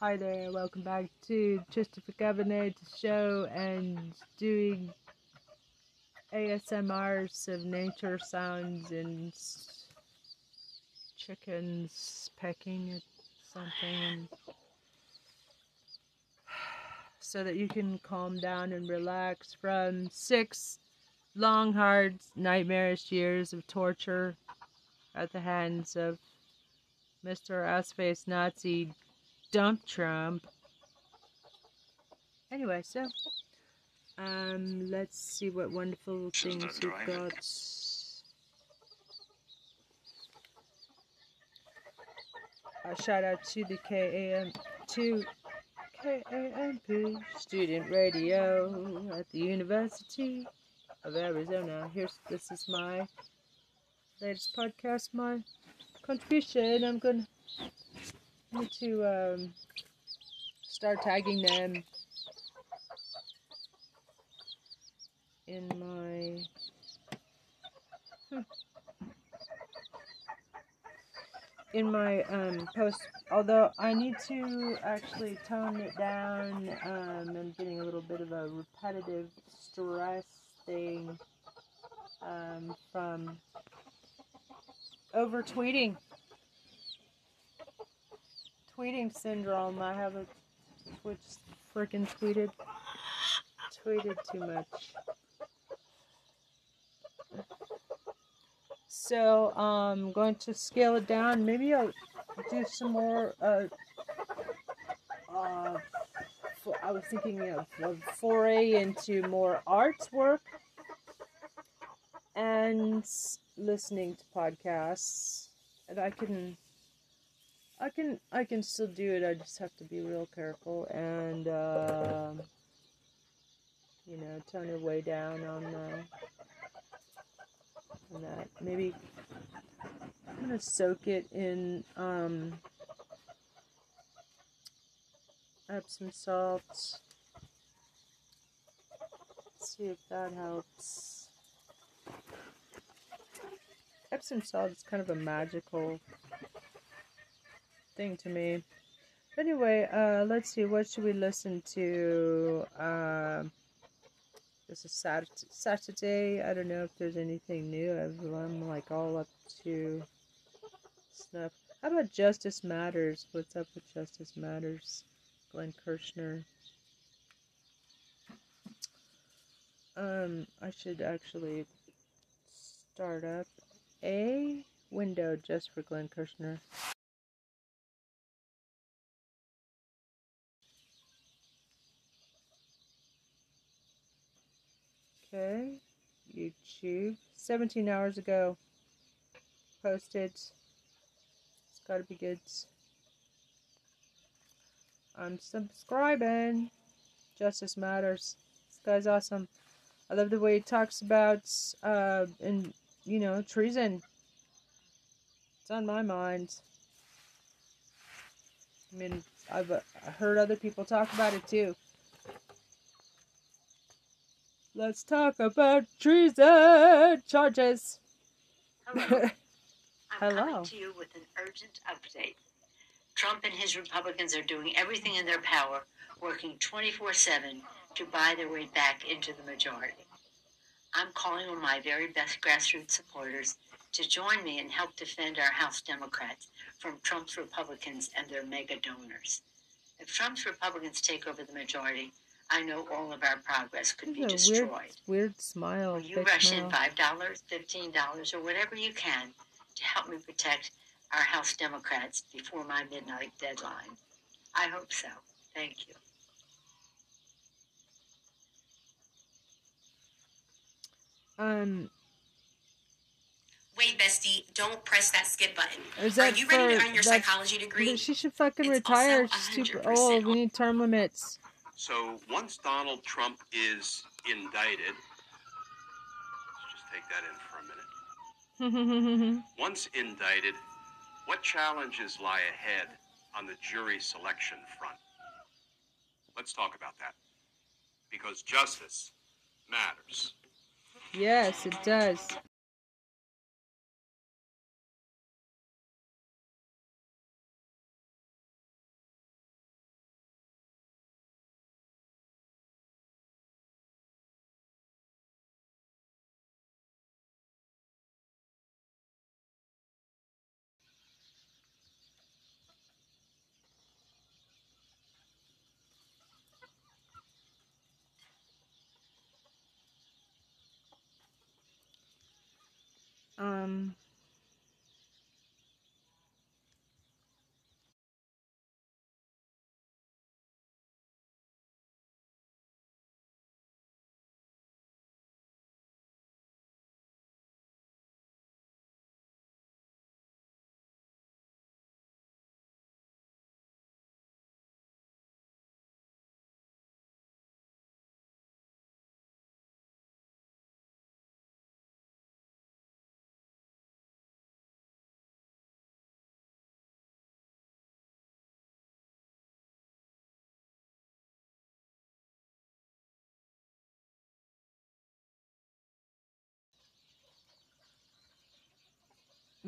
Hi there, welcome back to Christopher Governor show and doing ASMRs of nature sounds and chickens pecking at something so that you can calm down and relax from six long, hard, nightmarish years of torture at the hands of Mr. Ass-Face Nazi dump Trump. Anyway, so um, let's see what wonderful things we've got. A shout out to the KAM to KAMP student radio at the University of Arizona. Here's this is my latest podcast, my contribution. I'm gonna need to um, start tagging them in my in my um, post. Although I need to actually tone it down um, I'm getting a little bit of a repetitive stress thing um, from over tweeting tweeting syndrome. I haven't twitch freaking tweeted tweeted too much. So I'm um, going to scale it down. Maybe I'll do some more. Uh, uh, I was thinking of a foray into more arts work and listening to podcasts, and I can I can I can still do it. I just have to be real careful and uh, you know tone your way down on uh, on that. Maybe I'm gonna soak it in um, Epsom salt. Let's see if that helps. Epsom salt is kind of a magical thing to me. Anyway, uh, let's see. What should we listen to? Uh, this is Saturday. I don't know if there's anything new. I'm like all up to snuff. How about Justice Matters? What's up with Justice Matters? Glenn Kirshner. Um, I should actually start up a window just for Glenn Kirshner. Okay, YouTube. 17 hours ago. Posted. It's gotta be good. I'm subscribing. Justice matters. This guy's awesome. I love the way he talks about, uh, and you know, treason. It's on my mind. I mean, I've uh, heard other people talk about it too. Let's talk about treason charges. Hello. I'm Hello. coming to you with an urgent update. Trump and his Republicans are doing everything in their power, working 24 7 to buy their way back into the majority. I'm calling on my very best grassroots supporters to join me and help defend our House Democrats from Trump's Republicans and their mega donors. If Trump's Republicans take over the majority, I know all of our progress could be destroyed. Weird, weird smile. Will you rush smile. in five dollars, fifteen dollars, or whatever you can to help me protect our House Democrats before my midnight deadline? I hope so. Thank you. Um. Wait, bestie, don't press that skip button. Is that Are you ready to earn your psychology degree? She should fucking it's retire. She's too old. We need term limits. So once Donald Trump is indicted, let's just take that in for a minute. once indicted, what challenges lie ahead on the jury selection front? Let's talk about that. Because justice matters. Yes, it does. Um,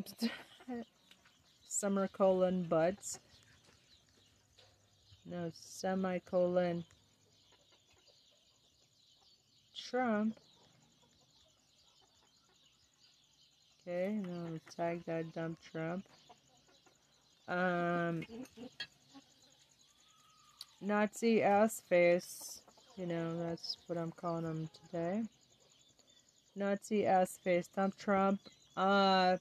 summer colon buds. No, semicolon Trump. Okay, now tag that dumb Trump. Um, Nazi ass face. You know, that's what I'm calling him today. Nazi ass face. Dump Trump. Uh,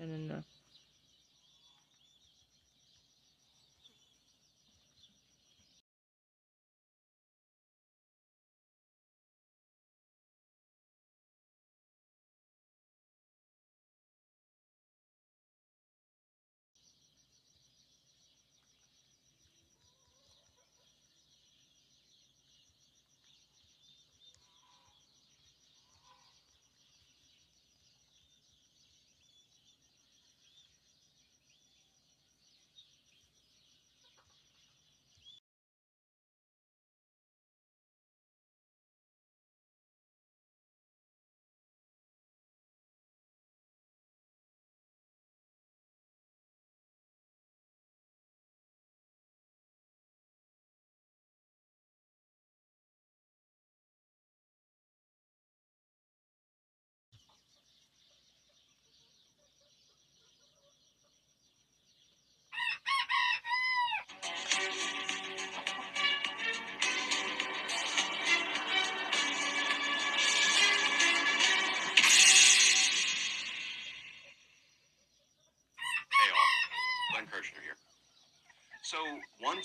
And then the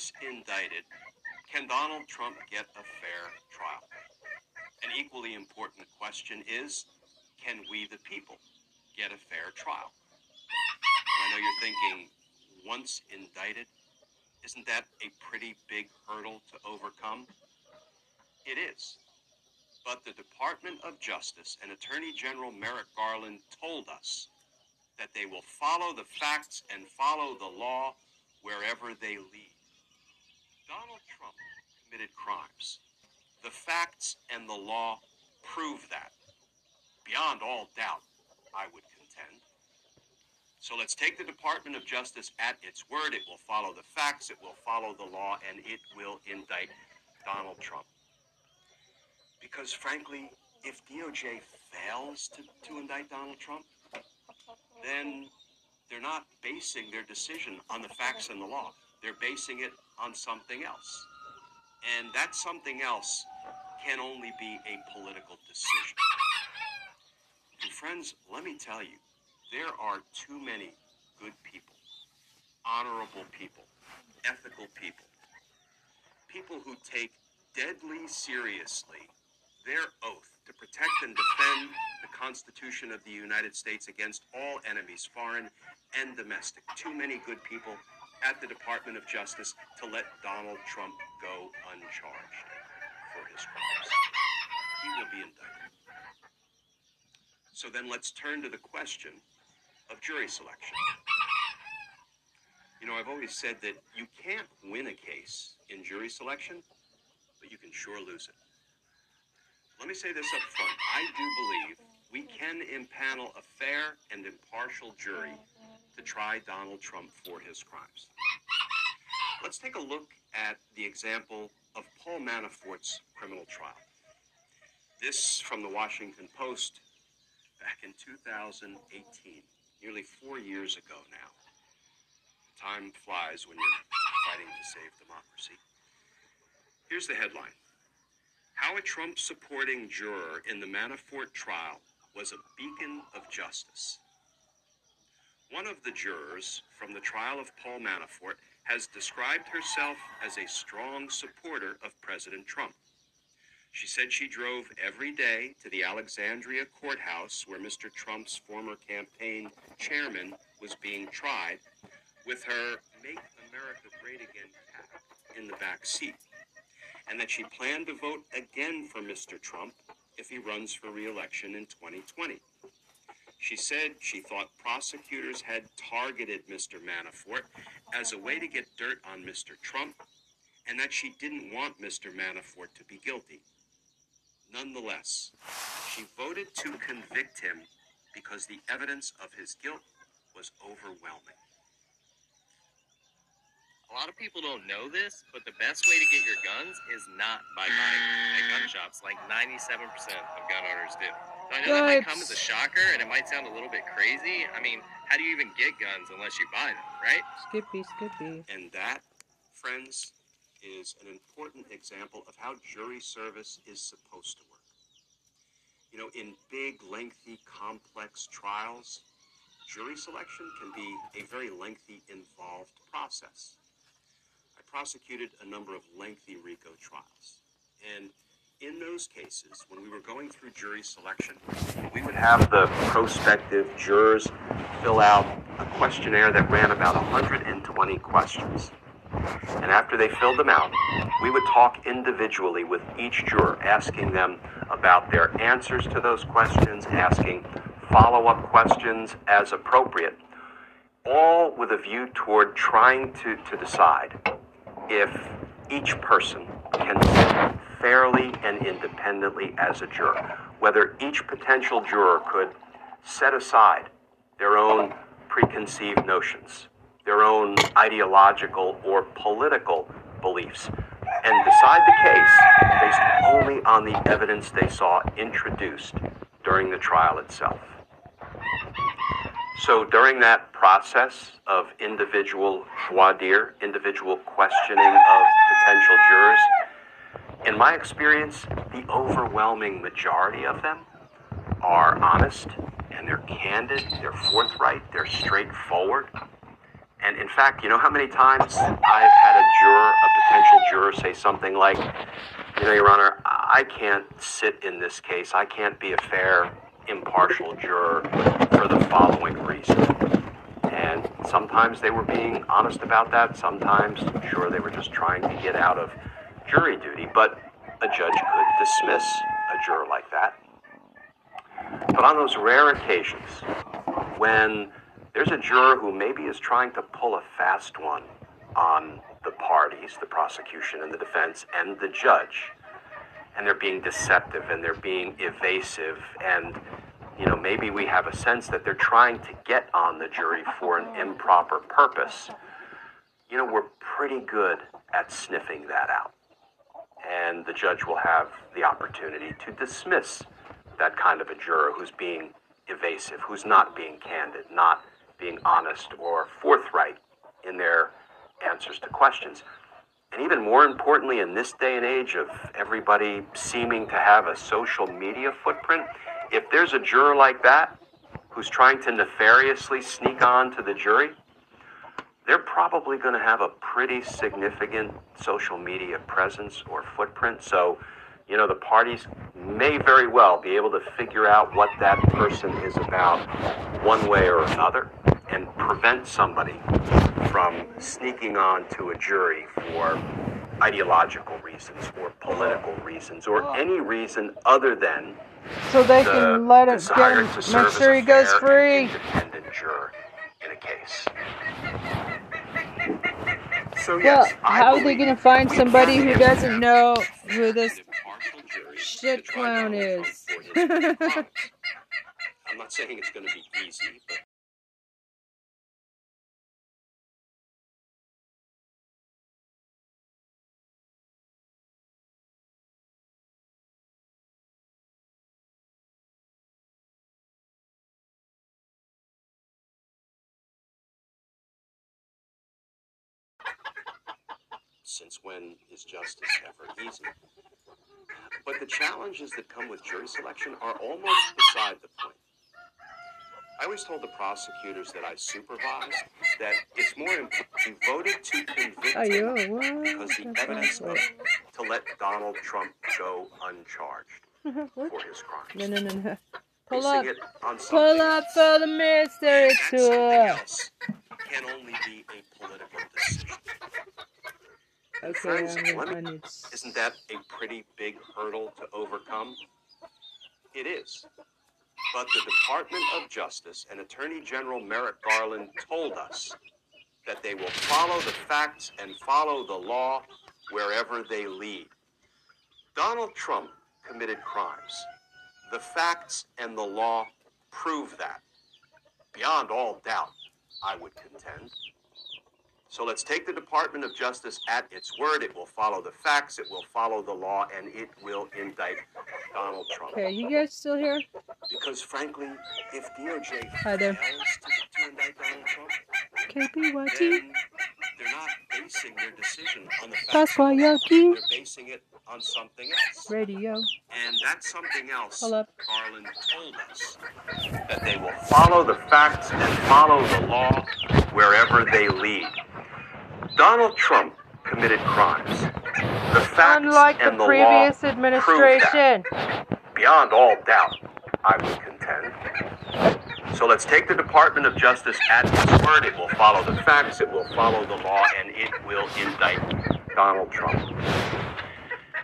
once indicted, can Donald Trump get a fair trial? An equally important question is can we, the people, get a fair trial? And I know you're thinking, once indicted, isn't that a pretty big hurdle to overcome? It is. But the Department of Justice and Attorney General Merrick Garland told us that they will follow the facts and follow the law wherever they lead. Committed crimes. The facts and the law prove that. Beyond all doubt, I would contend. So let's take the Department of Justice at its word. It will follow the facts, it will follow the law, and it will indict Donald Trump. Because frankly, if DOJ fails to, to indict Donald Trump, then they're not basing their decision on the facts and the law. They're basing it on something else. And that something else can only be a political decision. And friends, let me tell you, there are too many good people, honorable people, ethical people, people who take deadly seriously their oath to protect and defend the Constitution of the United States against all enemies, foreign and domestic. Too many good people at the Department of Justice to let Donald Trump go uncharged for his crimes. He will be indicted. So then let's turn to the question of jury selection. You know, I've always said that you can't win a case in jury selection, but you can sure lose it. Let me say this up front. I do believe we can impanel a fair and impartial jury to try Donald Trump for his crimes. Let's take a look at the example of Paul Manafort's criminal trial. This from the Washington Post back in 2018, nearly four years ago now. Time flies when you're fighting to save democracy. Here's the headline How a Trump supporting juror in the Manafort trial was a beacon of justice. One of the jurors from the trial of Paul Manafort has described herself as a strong supporter of President Trump. She said she drove every day to the Alexandria courthouse where Mr. Trump's former campaign chairman was being tried with her Make America Great Again cap in the back seat, and that she planned to vote again for Mr. Trump if he runs for re-election in 2020. She said she thought prosecutors had targeted Mr. Manafort as a way to get dirt on Mr. Trump and that she didn't want Mr. Manafort to be guilty. Nonetheless, she voted to convict him because the evidence of his guilt was overwhelming. A lot of people don't know this, but the best way to get your guns is not by buying at gun shops, like 97% of gun owners do. So I know that might come as a shocker, and it might sound a little bit crazy. I mean, how do you even get guns unless you buy them, right? Skippy, Skippy. And that, friends, is an important example of how jury service is supposed to work. You know, in big, lengthy, complex trials, jury selection can be a very lengthy, involved process. I prosecuted a number of lengthy RICO trials. And in those cases, when we were going through jury selection, we would have the prospective jurors fill out a questionnaire that ran about 120 questions. And after they filled them out, we would talk individually with each juror, asking them about their answers to those questions, asking follow up questions as appropriate, all with a view toward trying to, to decide if each person can fairly and independently as a juror, whether each potential juror could set aside their own preconceived notions, their own ideological or political beliefs, and decide the case based only on the evidence they saw introduced during the trial itself. So during that process of individual voir dire, individual questioning of potential jurors, in my experience, the overwhelming majority of them are honest and they're candid, they're forthright, they're straightforward. And in fact, you know how many times I've had a juror, a potential juror, say something like, you know, Your Honor, I can't sit in this case. I can't be a fair, impartial juror for the following reason. And sometimes they were being honest about that. Sometimes, I'm sure, they were just trying to get out of jury duty, but a judge could dismiss a juror like that. But on those rare occasions when there's a juror who maybe is trying to pull a fast one on the parties, the prosecution and the defense, and the judge, and they're being deceptive and they're being evasive, and you know, maybe we have a sense that they're trying to get on the jury for an improper purpose. You know, we're pretty good at sniffing that out and the judge will have the opportunity to dismiss that kind of a juror who's being evasive, who's not being candid, not being honest or forthright in their answers to questions. And even more importantly, in this day and age of everybody seeming to have a social media footprint, if there's a juror like that who's trying to nefariously sneak on to the jury, they're probably going to have a pretty significant social media presence or footprint. So, you know, the parties may very well be able to figure out what that person is about one way or another and prevent somebody from sneaking on to a jury for ideological reasons or political reasons or oh. any reason other than so they the can let it get him, make sure he goes free. Independent juror in a case. So yes, well, how are they going to find somebody who doesn't know who this shit clown is? I'm not saying it's going to be easy, but since when is justice ever easy? But the challenges that come with jury selection are almost beside the point. I always told the prosecutors that I supervised that it's more important voted to convict him because the evidence was to let Donald Trump go uncharged for his crimes. No, no, no, no. Pull up. Pull up for the mystery tour. Can only be a political decision. Okay, isn't that a pretty big hurdle to overcome? It is. But the Department of Justice and Attorney General Merrick Garland told us that they will follow the facts and follow the law wherever they lead. Donald Trump committed crimes. The facts and the law prove that. Beyond all doubt, I would contend. So let's take the Department of Justice at its word. It will follow the facts, it will follow the law, and it will indict Donald Trump. Okay, you guys still here? Because frankly, if DOJ Hi there. fails to, to indict Donald Trump, KPYT. they're not basing their decision on the facts. They're basing it on something else. Radio. And that's something else Garland told us. That they will follow the facts and follow the law wherever they lead. Donald Trump committed crimes. The facts Unlike and the, the previous law administration. Beyond all doubt, I would contend. So let's take the Department of Justice at its word. It will follow the facts, it will follow the law, and it will indict Donald Trump.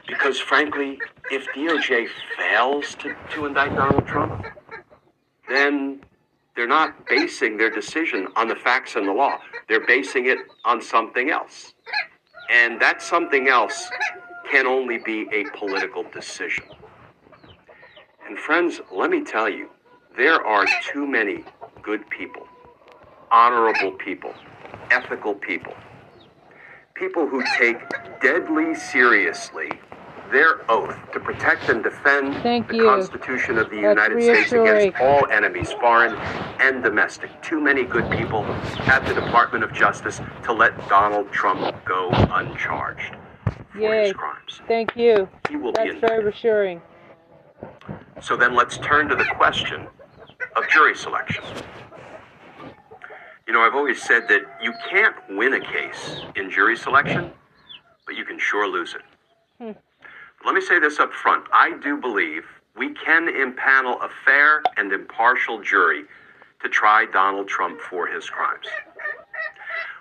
Because frankly, if DOJ fails to, to indict Donald Trump, then they're not basing their decision on the facts and the law. They're basing it on something else. And that something else can only be a political decision. And friends, let me tell you, there are too many good people, honorable people, ethical people, people who take deadly seriously their oath to protect and defend Thank the you. Constitution of the That's United States against all enemies, foreign and domestic. Too many good people at the Department of Justice to let Donald Trump go uncharged for Yay. his crimes. Thank you. He will be That's very reassuring. So then let's turn to the question of jury selection. You know, I've always said that you can't win a case in jury selection, but you can sure lose it. Hmm. Let me say this up front. I do believe we can impanel a fair and impartial jury to try Donald Trump for his crimes.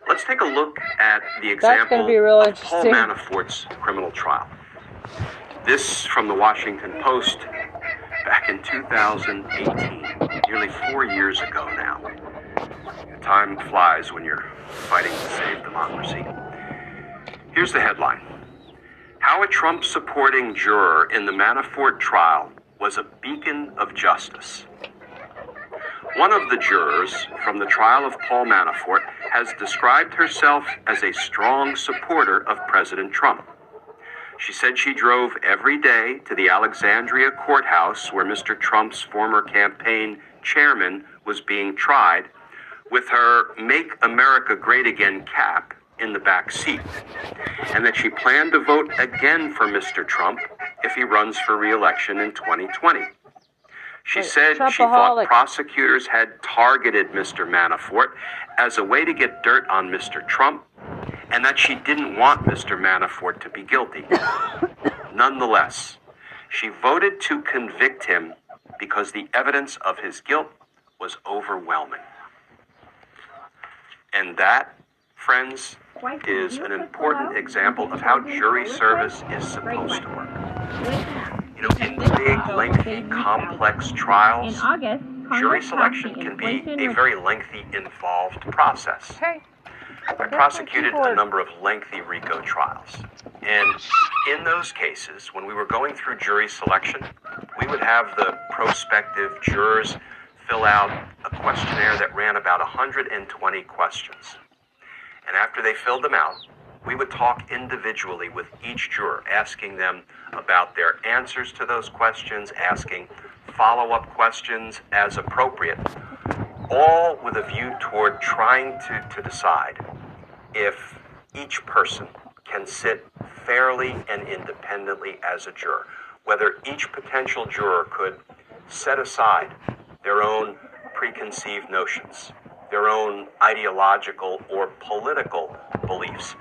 Let's take a look at the example of Paul. Manafort's criminal trial. This from the Washington Post back in 2018, nearly four years ago now. Time flies when you're fighting to save democracy. Here's the headline How a Trump supporting juror in the Manafort trial was a beacon of justice. One of the jurors from the trial of Paul Manafort has described herself as a strong supporter of President Trump. She said she drove every day to the Alexandria courthouse where Mr. Trump's former campaign chairman was being tried with her Make America Great Again cap in the back seat, and that she planned to vote again for Mr. Trump if he runs for re-election in 2020. She Wait, said she thought prosecutors had targeted Mr. Manafort as a way to get dirt on Mr. Trump and that she didn't want Mr. Manafort to be guilty. Nonetheless, she voted to convict him because the evidence of his guilt was overwhelming. And that, friends, is an important example of how jury service is supposed to work. You know, in big, lengthy, complex trials, jury selection can be a very lengthy, involved process. I prosecuted a number of lengthy RICO trials. And in those cases, when we were going through jury selection, we would have the prospective jurors fill out a questionnaire that ran about 120 questions. And after they filled them out, we would talk individually with each juror, asking them about their answers to those questions, asking follow up questions as appropriate, all with a view toward trying to, to decide if each person can sit fairly and independently as a juror, whether each potential juror could set aside their own preconceived notions, their own ideological or political beliefs,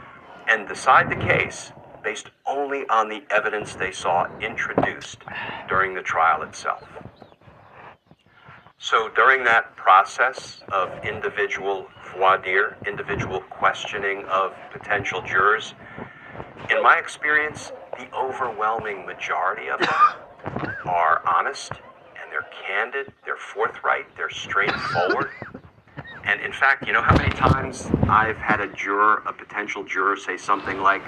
and decide the case based only on the evidence they saw introduced during the trial itself. So during that process of individual voir dire, individual questioning of potential jurors, in my experience, the overwhelming majority of them are honest and they're candid, they're forthright, they're straightforward. And in fact, you know how many times I've had a juror, a potential juror, say something like,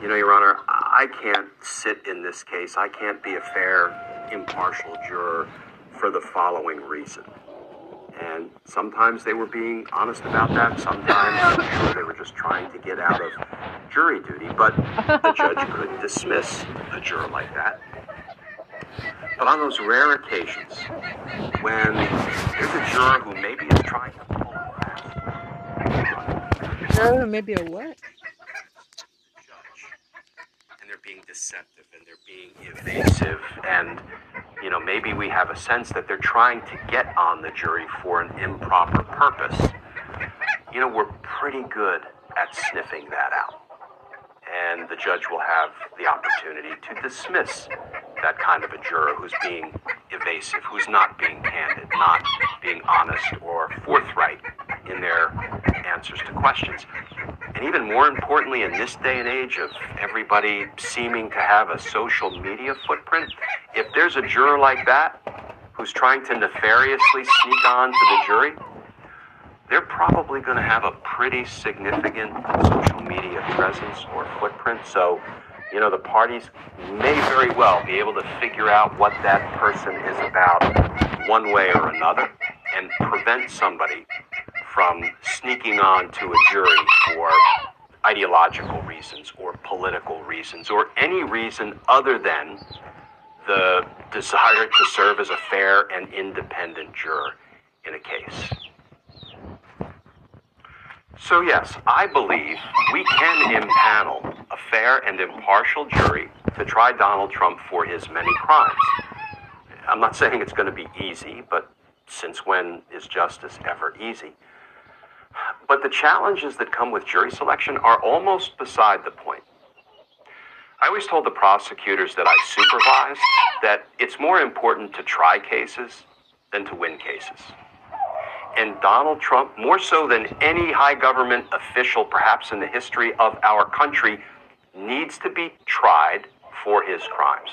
you know, Your Honor, I can't sit in this case. I can't be a fair, impartial juror for the following reason. And sometimes they were being honest about that. Sometimes I'm sure they were just trying to get out of jury duty. But the judge could dismiss a juror like that. But on those rare occasions when there's a juror who maybe is trying to juror, maybe a what? and they're being deceptive and they're being evasive and you know, maybe we have a sense that they're trying to get on the jury for an improper purpose. You know, we're pretty good at sniffing that out. And the judge will have the opportunity to dismiss that kind of a juror who's being evasive, who's not being candid, not being honest or forthright in their answers to questions. And even more importantly, in this day and age of everybody seeming to have a social media footprint, if there's a juror like that who's trying to nefariously sneak on to the jury, they're probably going to have a pretty significant social media presence or footprint. So, you know, the parties may very well be able to figure out what that person is about one way or another and prevent somebody from sneaking on to a jury for ideological reasons or political reasons or any reason other than the desire to serve as a fair and independent juror in a case. So, yes, I believe we can impanel a fair and impartial jury to try Donald Trump for his many crimes. I'm not saying it's going to be easy, but since when is justice ever easy? But the challenges that come with jury selection are almost beside the point. I always told the prosecutors that I supervised that it's more important to try cases than to win cases. And Donald Trump, more so than any high government official perhaps in the history of our country, needs to be tried for his crimes.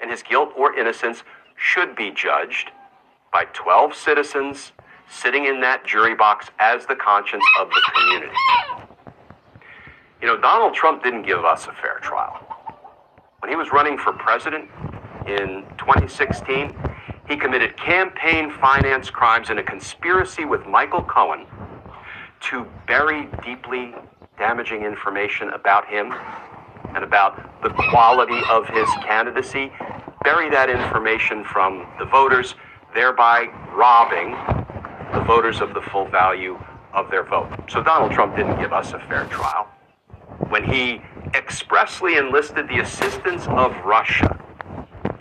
And his guilt or innocence should be judged by 12 citizens sitting in that jury box as the conscience of the community. You know, Donald Trump didn't give us a fair trial. When he was running for president in 2016, he committed campaign finance crimes in a conspiracy with Michael Cohen to bury deeply damaging information about him and about the quality of his candidacy, bury that information from the voters, thereby robbing the voters of the full value of their vote. So Donald Trump didn't give us a fair trial. When he expressly enlisted the assistance of Russia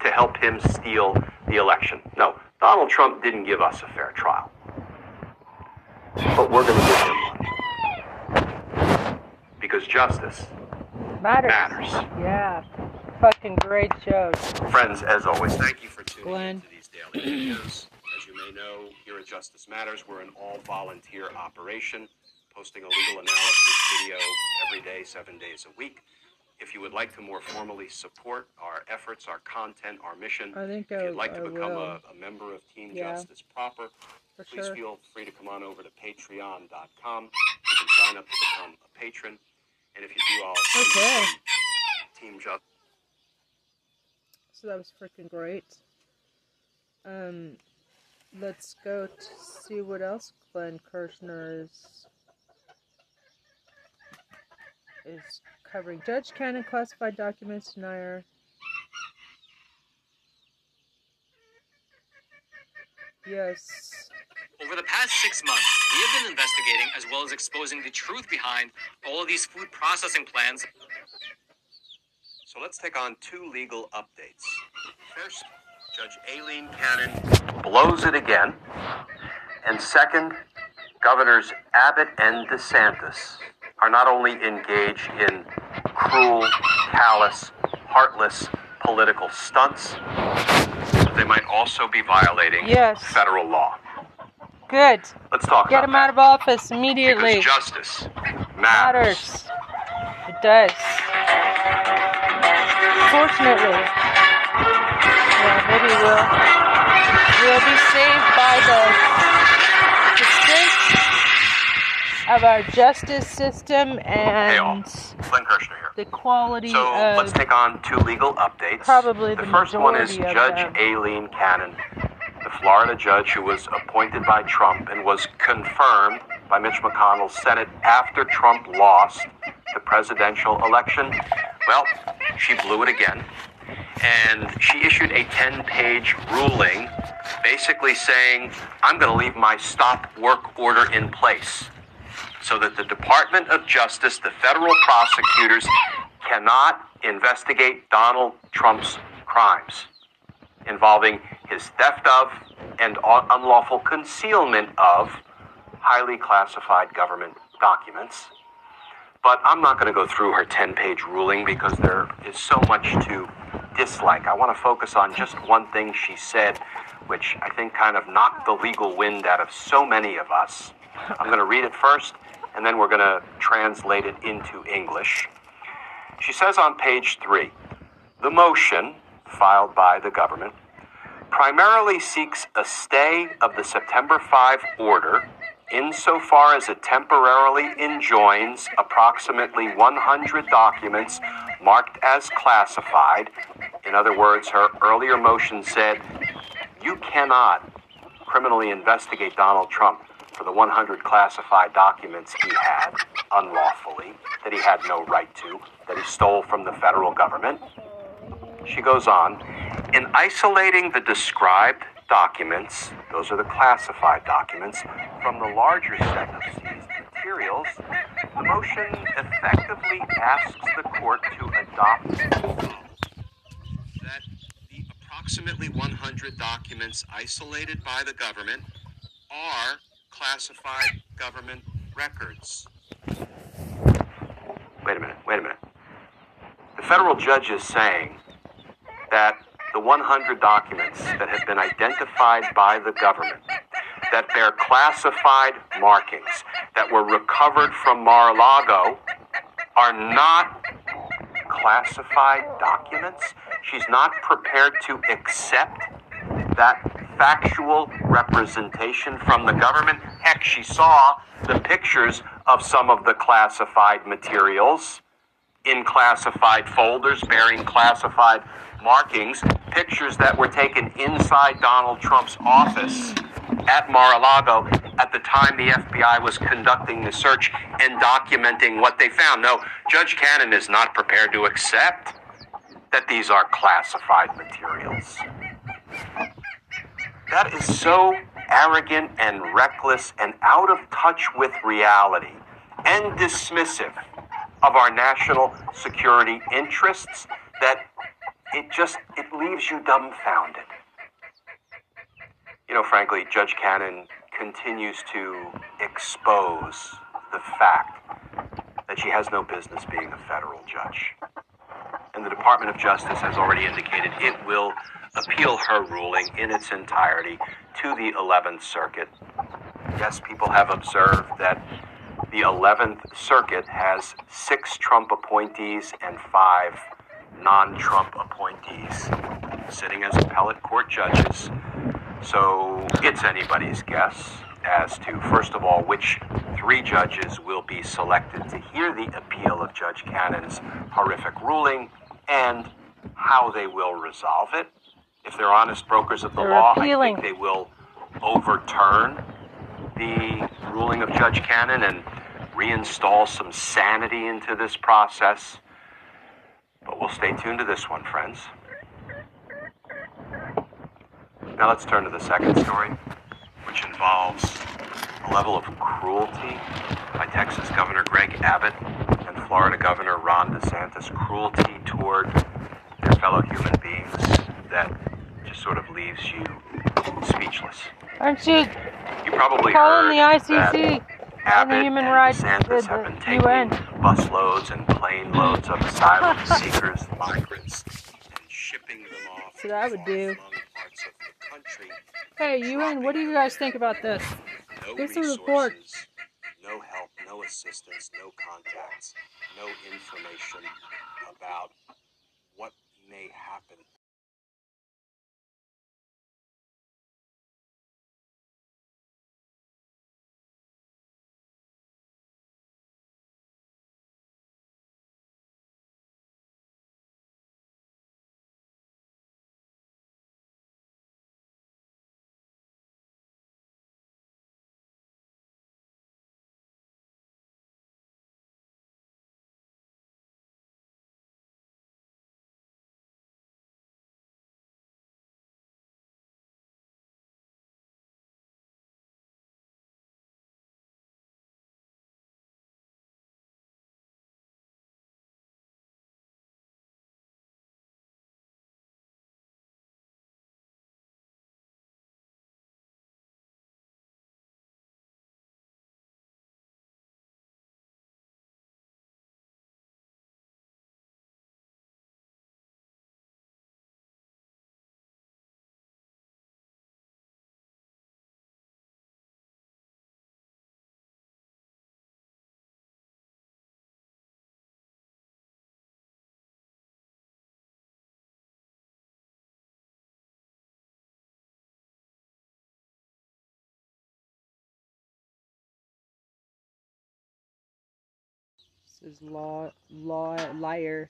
to help him steal the election. No, Donald Trump didn't give us a fair trial. But we're going to give him one. Because justice matters. matters. Yeah. Fucking great shows. Friends, as always, thank you for tuning Glenn. into these daily videos. As you may know, here at Justice Matters, we're an all volunteer operation, posting a legal analysis video every day, seven days a week. If you would like to more formally support our efforts, our content, our mission, I think if you'd like to I become a, a member of Team Yeah. Justice proper, for please sure. feel free to come on over to patreon.com. You can sign up to become a patron. And if you do, I'll Okay. Team Justice. So that was freaking great. Um, let's go to see what else Glenn Kirshner is is covering. Judge Cannon classified documents denier. Yes. Over the past six months, we have been investigating as well as exposing the truth behind all of these food processing plants. So let's take on two legal updates. First, Judge Aileen Cannon blows it again. And second, Governors Abbott and DeSantis are not only engaged in cruel, callous, heartless political stunts, but they might also be violating Yes. federal law. Good. Let's talk Get about him out of office immediately. Because justice matters. matters. It does. Fortunately. Yeah, maybe we'll we'll be saved by the, of our justice system Hey all, and Glenn Kirshner here. the quality So of let's take on two legal updates. Probably the first one is Judge them. Aileen Cannon, the Florida judge who was appointed by Trump and was confirmed by Mitch McConnell's Senate after Trump lost the presidential election. Well, she blew it again. And she issued a 10 page ruling basically saying, I'm going to leave my stop work order in place so that the Department of Justice, the federal prosecutors, cannot investigate Donald Trump's crimes involving his theft of and unlawful concealment of highly classified government documents. But I'm not going to go through her 10 page ruling because there is so much to dislike. I want to focus on just one thing she said, which I think kind of knocked the legal wind out of so many of us. I'm going to read it first, and then we're going to translate it into English. She says on page three the motion filed by the government primarily seeks a stay of the September 5 order insofar as it temporarily enjoins approximately 100 documents marked as classified. In other words, her earlier motion said you cannot criminally investigate Donald Trump for the 100 classified documents he had unlawfully, that he had no right to, that he stole from the federal government. She goes on, in isolating the described documents, those are the classified documents, from the larger set of seized materials, the motion effectively asks the court to adopt that the approximately 100 documents isolated by the government are classified government records. Wait a minute, wait a minute. The federal judge is saying that the 100 documents that have been identified by the government that bear classified markings that were recovered from Mar-a-Lago are not classified documents. She's not prepared to accept that factual representation from the government. Heck, she saw the pictures of some of the classified materials in classified folders bearing classified markings, pictures that were taken inside Donald Trump's office at Mar-a-Lago at the time the FBI was conducting the search and documenting what they found. No, Judge Cannon is not prepared to accept that these are classified materials. That is so arrogant and reckless and out of touch with reality and dismissive of our national security interests that it just it leaves you dumbfounded. You know, frankly, Judge Cannon continues to expose the fact that she has no business being a federal judge. And the Department of Justice has already indicated it will appeal her ruling in its entirety to the 11th Circuit. Yes, people have observed that the 11th Circuit has six Trump appointees and five non Trump appointees sitting as appellate court judges. So it's anybody's guess as to, first of all, which three judges will be selected to hear the appeal of Judge Cannon's horrific ruling and how they will resolve it. If they're honest brokers of the they're law, appealing. I think they will overturn the ruling of Judge Cannon and reinstall some sanity into this process. But we'll stay tuned to this one, friends. Now let's turn to the second story, which involves a level of cruelty by Texas Governor Greg Abbott and Florida Governor Ron DeSantis. Cruelty toward their fellow human beings that sort of leaves you speechless. Aren't you? You probably calling the ICC and the human rights DeSantis have been taking UN. busloads and plane loads of asylum seekers, migrants, and shipping them off. That's what I would do. Hey, UN, what do you guys think about this? No Here's the report. No help, no assistance, no contacts, no information about what may happen is law, law, liar.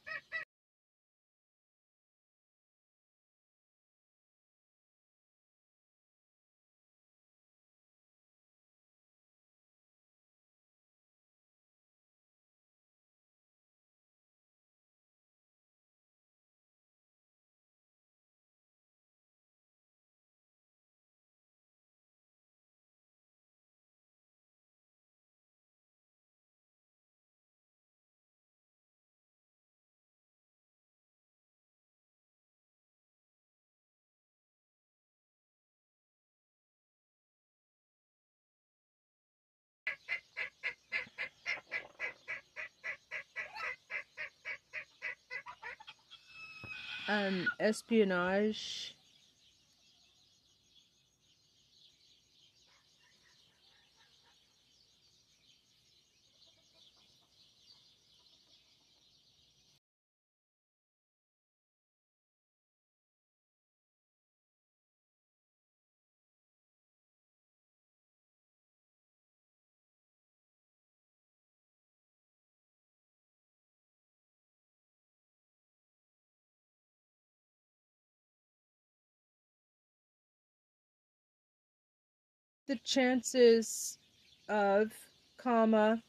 um, espionage the chances of comma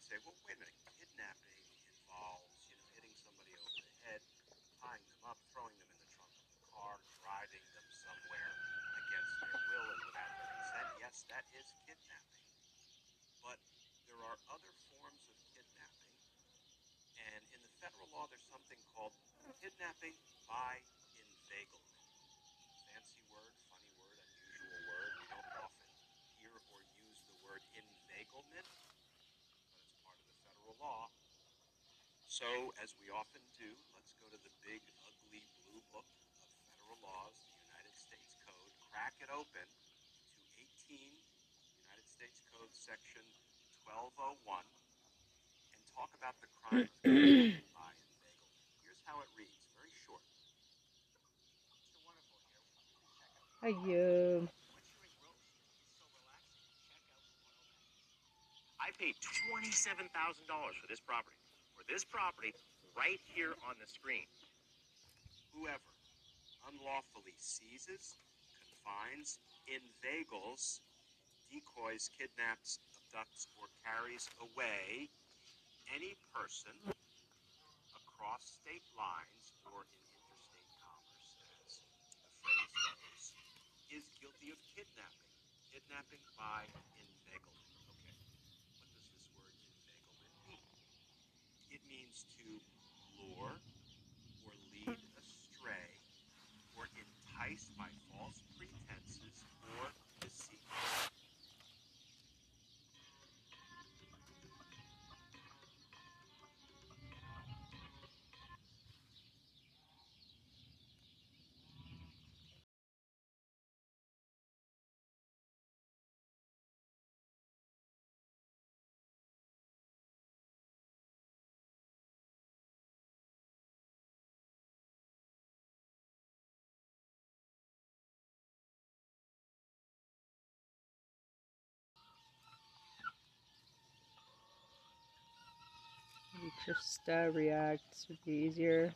might say, well, wait a minute, kidnapping involves, you know, hitting somebody over the head, tying them up, throwing them in the trunk of the car, driving them somewhere against their will and without their consent. Yes, that is kidnapping. But there are other forms of kidnapping, and in the federal law, there's something called kidnapping by inveiglement. Fancy word, funny word, unusual word. We don't often hear or use the word inveiglement law. So, as we often do, let's go to the big, ugly blue book of federal laws, the United States Code, crack it open to 18 United States Code section 1201 and talk about the crime of by inveigle. Here's how it reads, very short. Hi, you. I paid $27,000 for this property. This property right here on the screen. Whoever unlawfully seizes, confines, inveigles, decoys, kidnaps, abducts, or carries away any person across state lines or in interstate commerce, as the phrase goes, is guilty of kidnapping. Kidnapping by inveiglement. Means to lure or lead hmm. astray or entice by false just uh, react would be easier.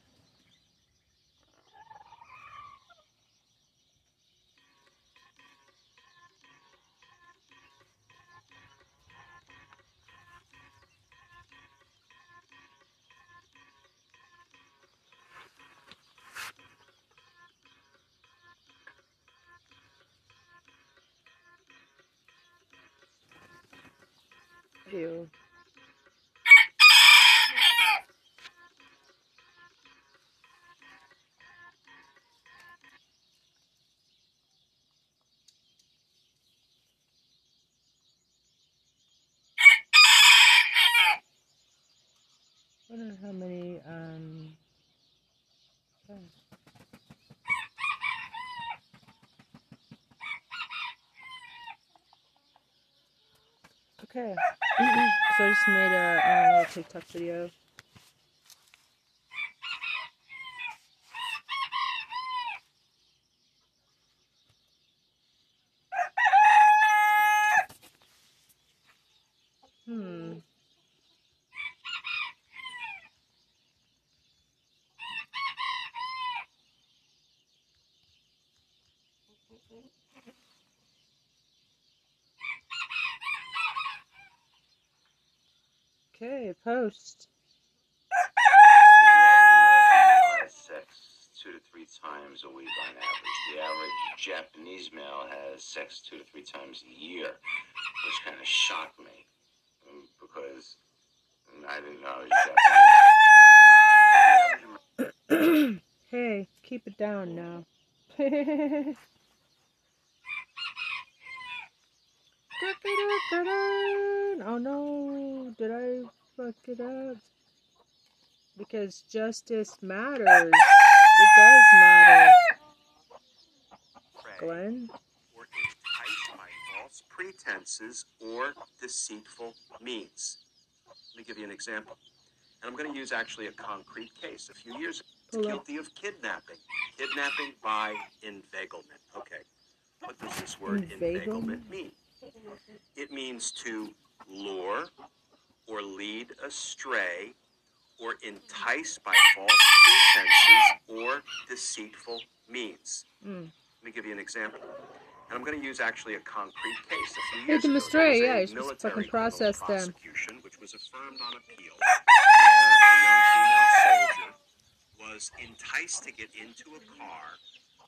Many, um, okay. so I just made a, a little TikTok video. Okay, post. sex two to three times a week on average. The average Japanese male has sex two to three times a year, which kind of shocked me um, because I didn't know Japanese. hey, keep it down now. Oh no, did I fuck it up? Because justice matters. It does matter. Glenn? Or enticed by false pretenses or deceitful means. Let me give you an example. And I'm going to use actually a concrete case. A few years ago, guilty of kidnapping. Kidnapping by inveiglement. Okay. What does this word inveiglement mean? It means to lure or lead astray or entice by false pretenses or deceitful means. Mm. Let me give you an example. And I'm going to use actually a concrete case. A few years them astray, yeah, you should fucking process them. Which was affirmed on appeal, where a young female soldier was enticed to get into a car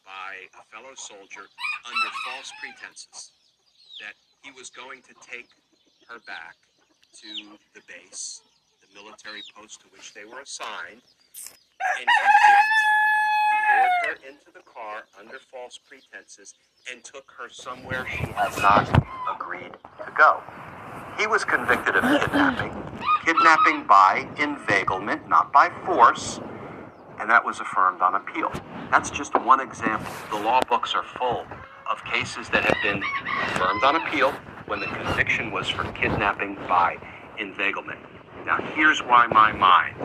by a fellow soldier under false pretenses that he was going to take her back to the base, the military post to which they were assigned, and he did. Lured her into the car under false pretenses and took her somewhere she had not agreed to go. He was convicted of kidnapping, kidnapping by inveiglement, not by force, and that was affirmed on appeal. That's just one example. The law books are full of cases that have been affirmed on appeal when the conviction was for kidnapping by inveiglement. Now, here's why my mind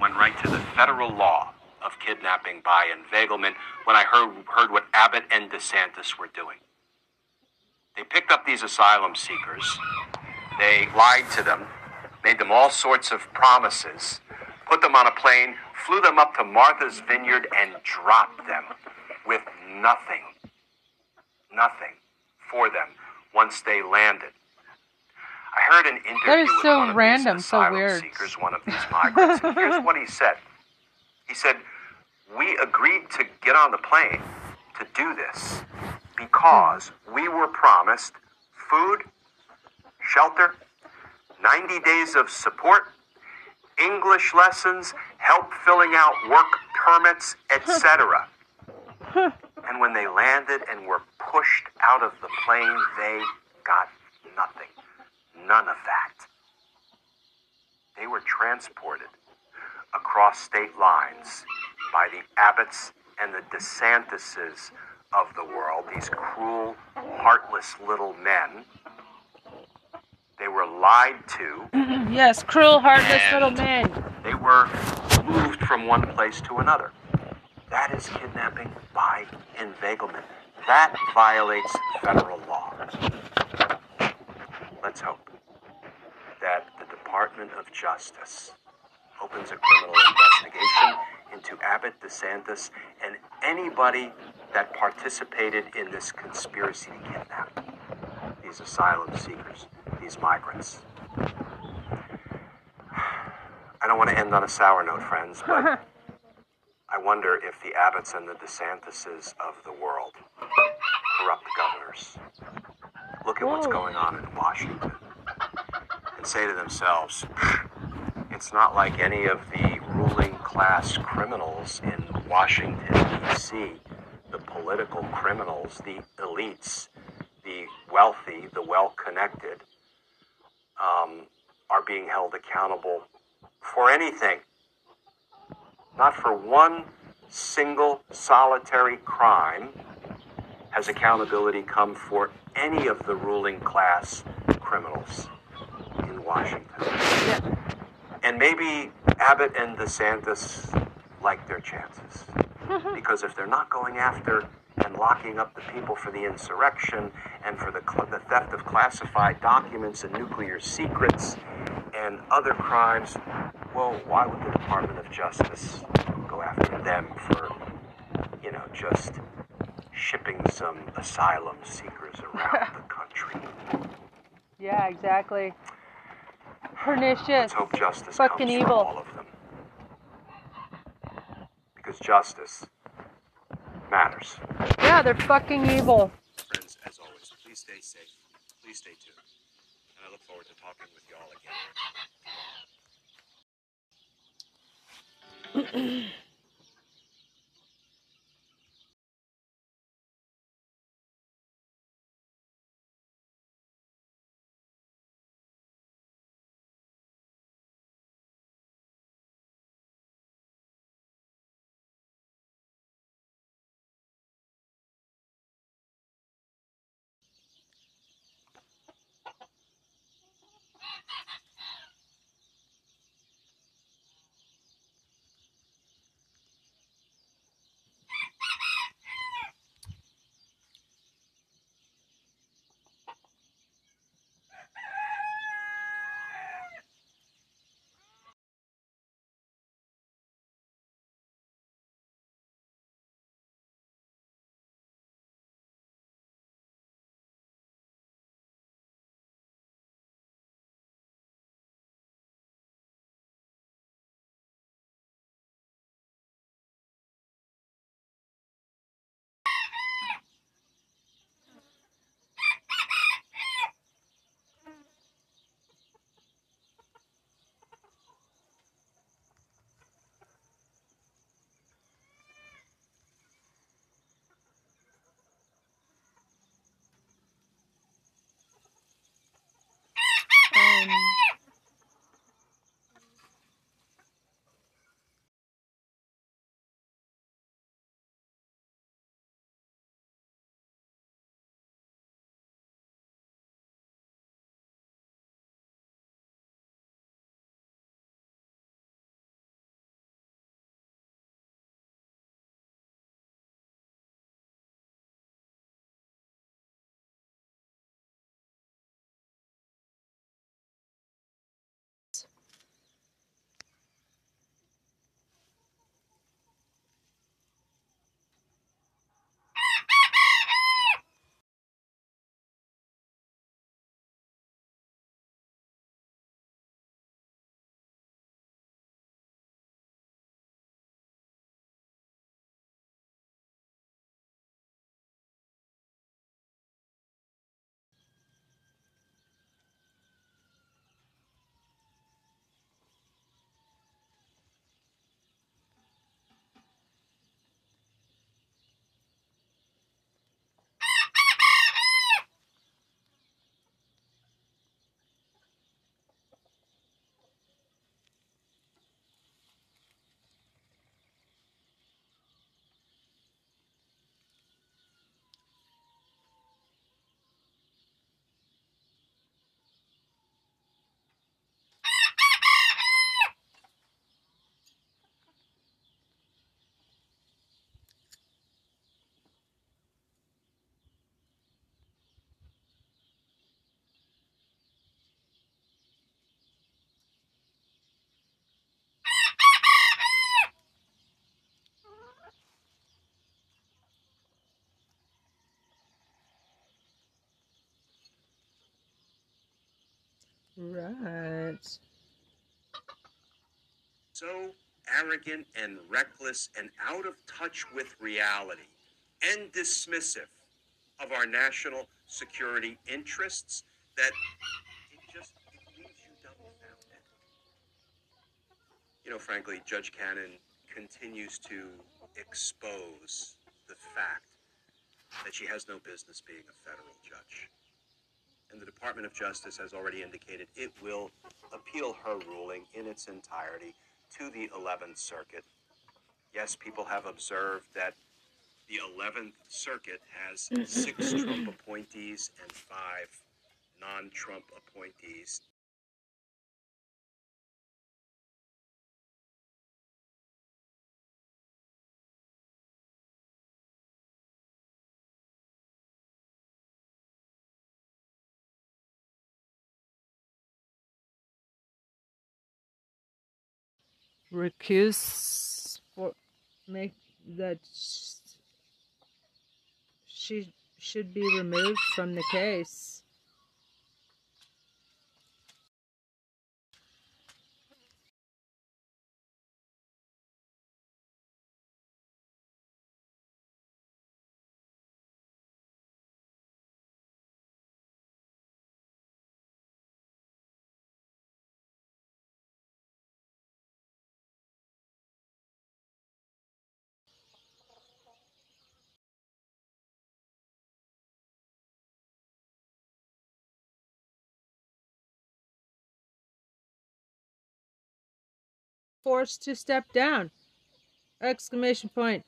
went right to the federal law of kidnapping by inveiglement when I heard, heard what Abbott and DeSantis were doing. They picked up these asylum seekers, they lied to them, made them all sorts of promises, put them on a plane, flew them up to Martha's Vineyard, and dropped them with nothing, nothing for them once they landed. I heard an interview that is with so one of random, these so asylum weird. seekers, one of these migrants. and here's what he said. He said, "We agreed to get on the plane to do this because we were promised food, shelter, 90 days of support, English lessons, help filling out work permits, etc." and when they landed and were pushed out of the plane, they got nothing. None of that. They were transported across state lines by the Abbotts and the DeSantises of the world, these cruel, heartless little men. They were lied to. yes, cruel, heartless little men. They were moved from one place to another. That is kidnapping by inveiglement. That violates federal law. Let's hope that the Department of Justice opens a criminal investigation into Abbott DeSantis and anybody that participated in this conspiracy to kidnap these asylum seekers, these migrants. I don't want to end on a sour note, friends, but I wonder if the Abbotts and the DeSantises of the world, corrupt governors, look at what's going on in Washington and say to themselves, it's not like any of the ruling class criminals in Washington, D.C., the political criminals, the elites, the wealthy, the well connected, um, are being held accountable for anything. Not for one single solitary crime has accountability come for any of the ruling class criminals in Washington. And maybe Abbott and DeSantis like their chances. Mm-hmm. because if they're not going after and locking up the people for the insurrection and for the, cl- the theft of classified documents and nuclear secrets and other crimes, well, why would the Department of Justice go after them for, you know, just shipping some asylum seekers around the country? Yeah, exactly. Pernicious. Let's hope justice Fucking comes evil. from all of them. Because justice matters. Yeah, they're fucking evil. Friends, as always, please stay safe. Please stay tuned. And I look forward to talking with y'all again. Right. So arrogant and reckless and out of touch with reality and dismissive of our national security interests that it just it leaves you dumbfounded. You know, frankly, Judge Cannon continues to expose the fact that she has no business being a federal judge. And the Department of Justice has already indicated it will appeal her ruling in its entirety to the 11th Circuit. Yes, people have observed that the 11th Circuit has six Trump appointees and five non Trump appointees. Recuse for make that she should be removed from the case. Forced to step down. Exclamation point.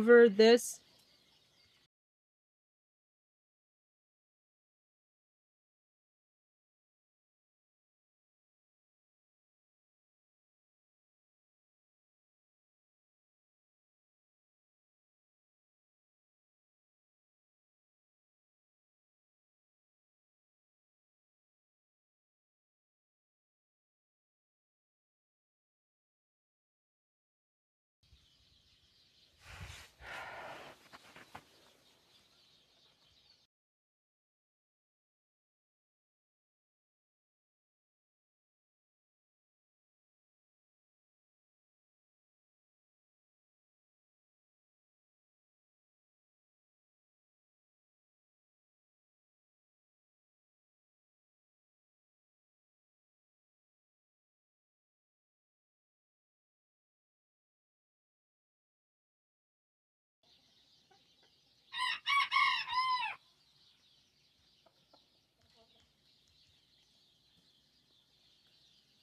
Over this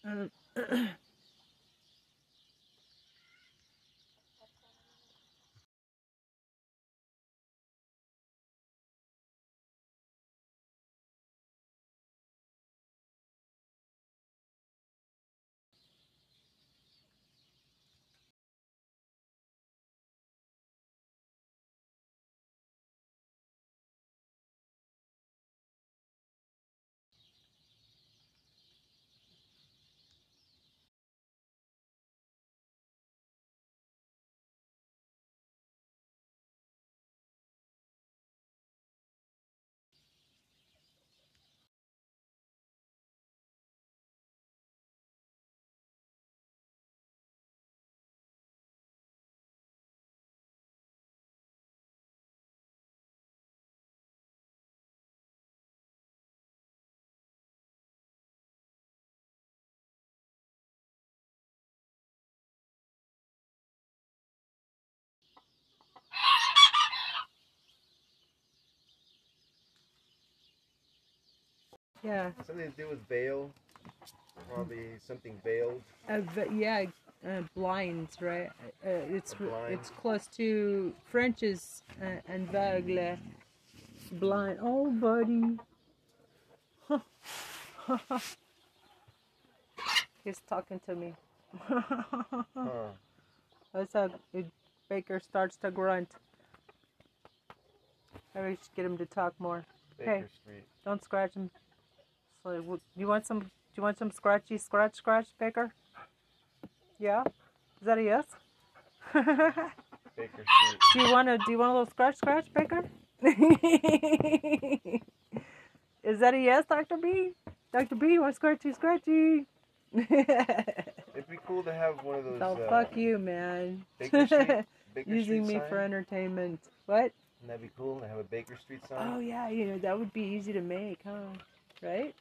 Um, Yeah. Something to do with veil. Probably something veiled. Uh, yeah, uh, blinds, right? Uh, it's blind. it's close to French's uh, aveugle. blind. Oh, buddy. He's talking to me. huh. That's how Baker starts to grunt. We should get him to talk more. Baker hey, Street. don't scratch him. You want some? Do you want some scratchy scratch scratch, Baker? Yeah. Is that a yes? Baker. Do you want to? Do you want a little scratch scratch, Baker? Is that a yes, Doctor B? Doctor B, you want scratchy scratchy? It'd be cool to have one of those. Oh, uh, fuck you, man. Baker Street, Baker Using Street me sign? for entertainment. What? Wouldn't that be cool to have a Baker Street sign? Oh yeah, you know that would be easy to make, huh? Right?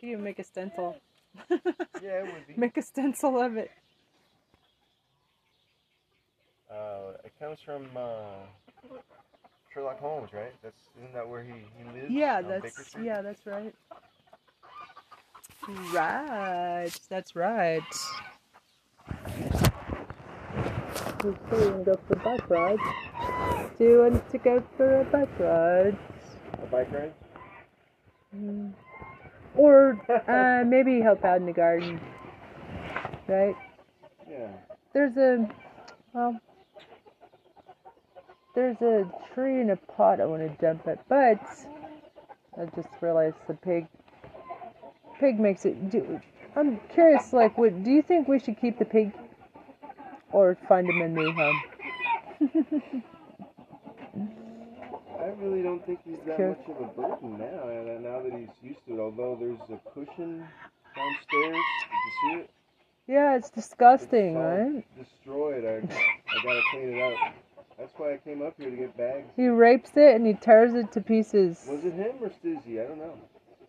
Could even make a stencil. yeah, it would be. Make a stencil of it. Uh, it comes from uh, Sherlock Holmes, right? That's isn't that where he, he lives? Yeah, that's yeah, that's right. Right, that's right. We're going to go for a bike ride. Do you want to go for a bike ride? A bike ride? Mm. Or uh, maybe help out in the garden. Right? Yeah. There's a, well, there's a tree in a pot I want to jump it, but I just realized the pig pig makes it. Do, I'm curious, like, what do you think we should keep the pig or find him a new home? I really don't think he's that much of a burden now. And Now that he's used to it, although there's a cushion downstairs. Did you see it? Yeah, it's disgusting, it's right? Destroyed. I I gotta clean it up. That's why I came up here to get bags. He rapes it and he tears it to pieces. Was it him or Stizzy? I don't know.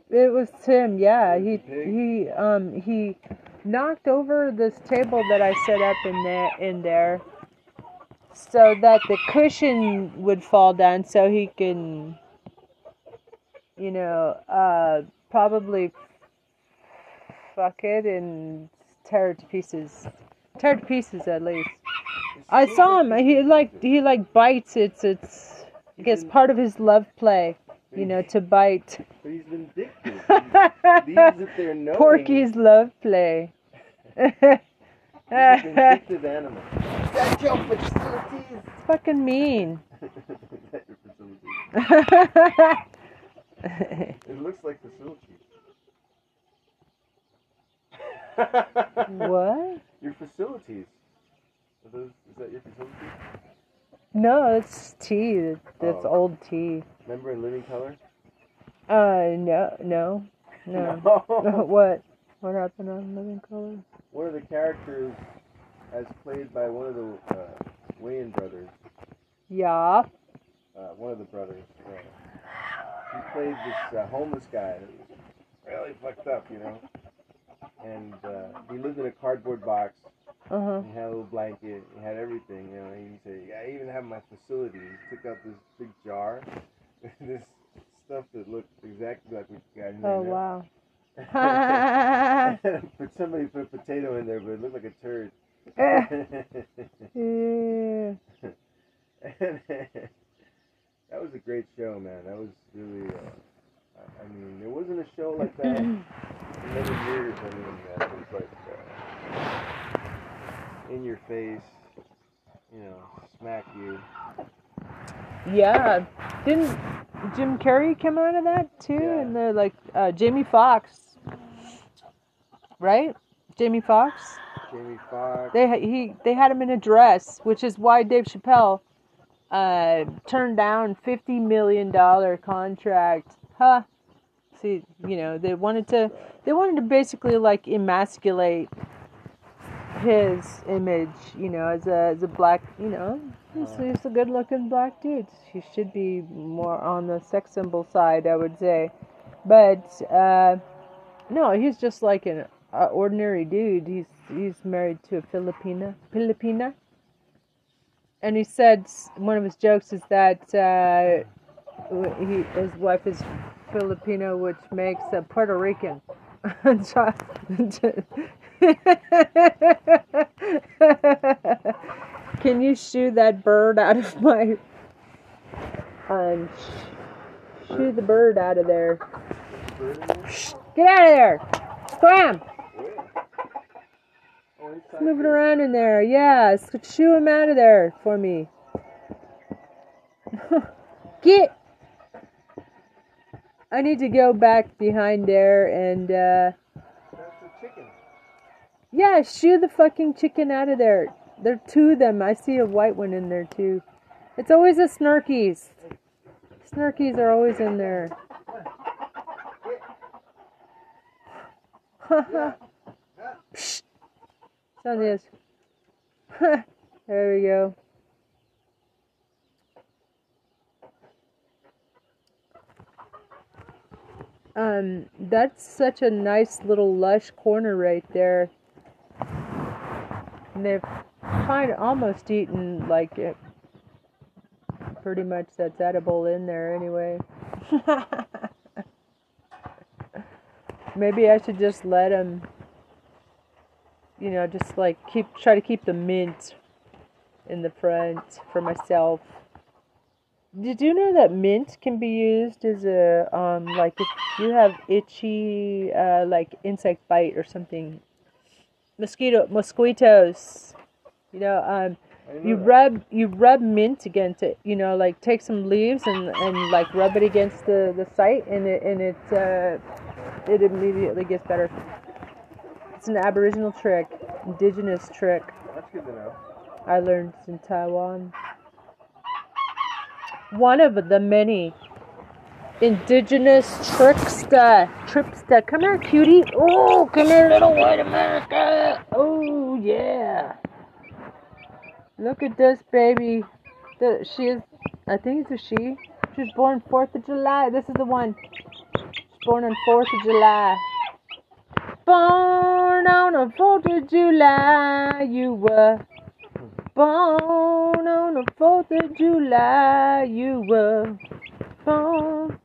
It was Tim, yeah. He he um he knocked over this table that I set up in there in there so that the cushion would fall down so he can you know, uh probably fuck it and tear it to pieces. Tear it to pieces at least. I saw him. He like he like bites. It's it's I guess part of his love play you know, to bite. But he's vindictive. He leaves it there knowing. Porky's love play. he's a vindictive animal. That's your facilities. It's fucking mean. it looks like facilities. what? Your facilities. Those, is that your facilities? No, it's tea. That's oh. old tea. Remember in Living Color? Uh, no, no, no. no. what? What happened on Living Color? One of the characters, as played by one of the uh, Wayans brothers. Yeah. Uh, one of the brothers. Uh, he played this uh, homeless guy that was really fucked up, you know. And uh, he lived in a cardboard box uh-huh. He had a little blanket. He had everything. You know, he said, "Yeah, I even have my facility." He took out this big jar, this stuff that looked exactly like what you got in there. Oh wow! but somebody put a potato in there, but it looked like a turd. Yeah. that was a great show, man. That was really. Uh, I mean, there wasn't a show like that in many years. I mean, that was like. Uh, in your face, you know, smack you. Yeah, didn't Jim Carrey come out of that too? Yeah. And they're like uh, Jamie Foxx, right? Jamie Foxx. Jamie Foxx. They he they had him in a dress, which is why Dave Chappelle uh, turned down fifty million dollar contract. Huh? See, you know, they wanted to they wanted to basically like emasculate his image, you know, as a as a black, you know, he's, he's a good looking black dude. He should be more on the sex symbol side, I would say. But uh, no, he's just like an uh, ordinary dude. He's he's married to a Filipina, Filipina. And he said one of his jokes is that uh, he his wife is Filipino, which makes a Puerto Rican. Can you shoo that bird out of my um, shoo the bird out of there. Get out of there! Scram! It's moving around in there. Yeah, shoo him out of there for me. Get! I need to go back behind there and, uh. Yeah, shoo the fucking chicken out of there. There are two of them. I see a white one in there too. It's always the snarkies. Snarkies are always in there. Psst. there we go. Um, that's such a nice little lush corner right there. And they've kind of almost eaten like it. Pretty much that's edible in there anyway. Maybe I should just let them, you know, just like keep try to keep the mint in the front for myself. Did you know that mint can be used as a um like if you have itchy uh like insect bite or something? Mosquito mosquitoes you know um you rub you rub mint against it you know like take some leaves and and like rub it against the the site and it and it uh it immediately gets better it's an aboriginal trick indigenous trick that's good to know i learned in taiwan one of the many indigenous trickster. Tripster. Come here, cutie. Oh, come here, little white America. Oh, yeah. Look at this baby. The, she is, I think it's a she. She was born 4th of July. This is the one. She's born on 4th of July. Born on the 4th of July, you were. Born on the 4th of July, you were. Born.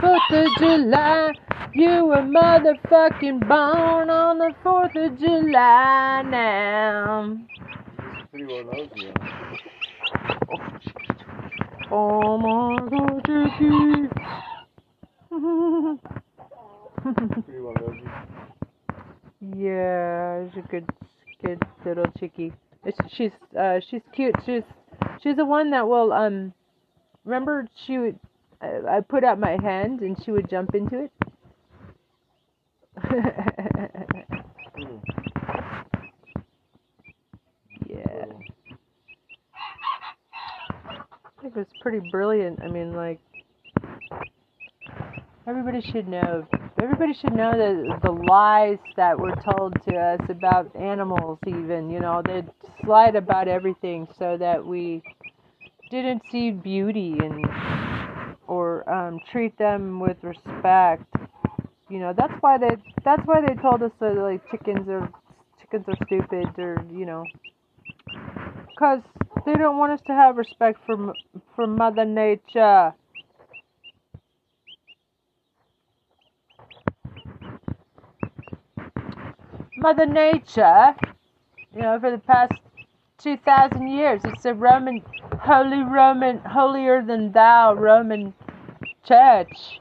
4th of July, you were motherfucking born on the 4th of July now. Pretty well knows you. Oh my god, Jackie. Pretty well knows you. Yeah, she's a good, good little chickie. She's, uh, she's cute. She's, she's the one that will, um, remember she would, I, I put out my hand and she would jump into it. yeah. I think it was pretty brilliant. I mean, like, everybody should know. Everybody should know that the lies that were told to us about animals, even, you know, they lied about everything so that we didn't see beauty and or um, treat them with respect. You know, that's why they that's why they told us that like chickens are chickens are stupid or you know, because they don't want us to have respect for for Mother Nature. Mother Nature, you know, for the past 2,000 years. It's a Roman, holy Roman, holier than thou Roman church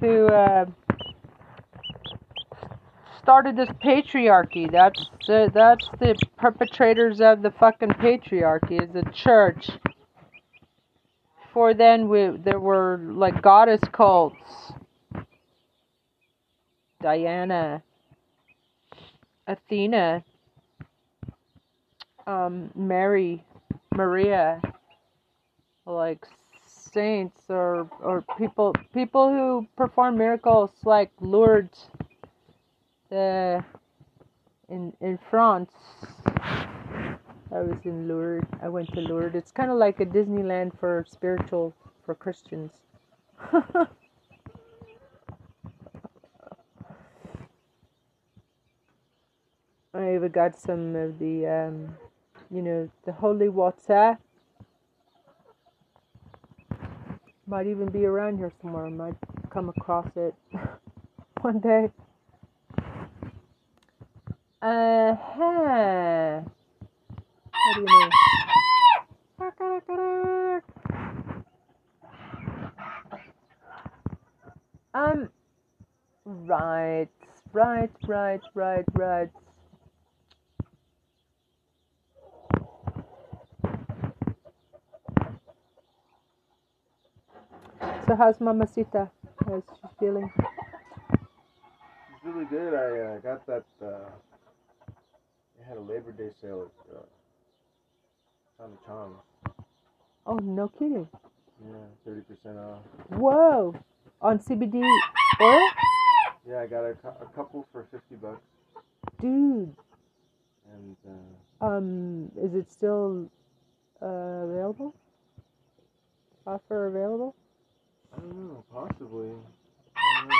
who uh, started this patriarchy. That's the, that's the perpetrators of the fucking patriarchy is the church. Before then, we there were like goddess cults. Diana, Athena, um, Mary, Maria, like saints or or people people who perform miracles like Lourdes, the in in France. I was in Lourdes. I went to Lourdes. It's kind of like a Disneyland for spiritual for Christians. I even got some of the um, you know, the holy water. Might even be around here somewhere. I might come across it one day. Uh huh. What do you mean? Um, right, right, right, right, right. So how's Mamacita? How's she feeling? She's really good. I uh, got that. Uh, they had a Labor Day sale at uh, Tommy Chong's. Oh, no kidding. Yeah, thirty percent off. Whoa! On CBD oil? Yeah, I got a, a couple for fifty bucks. Dude. And. Uh, um, is it still uh, available? Offer available? I don't know, possibly. Don't know.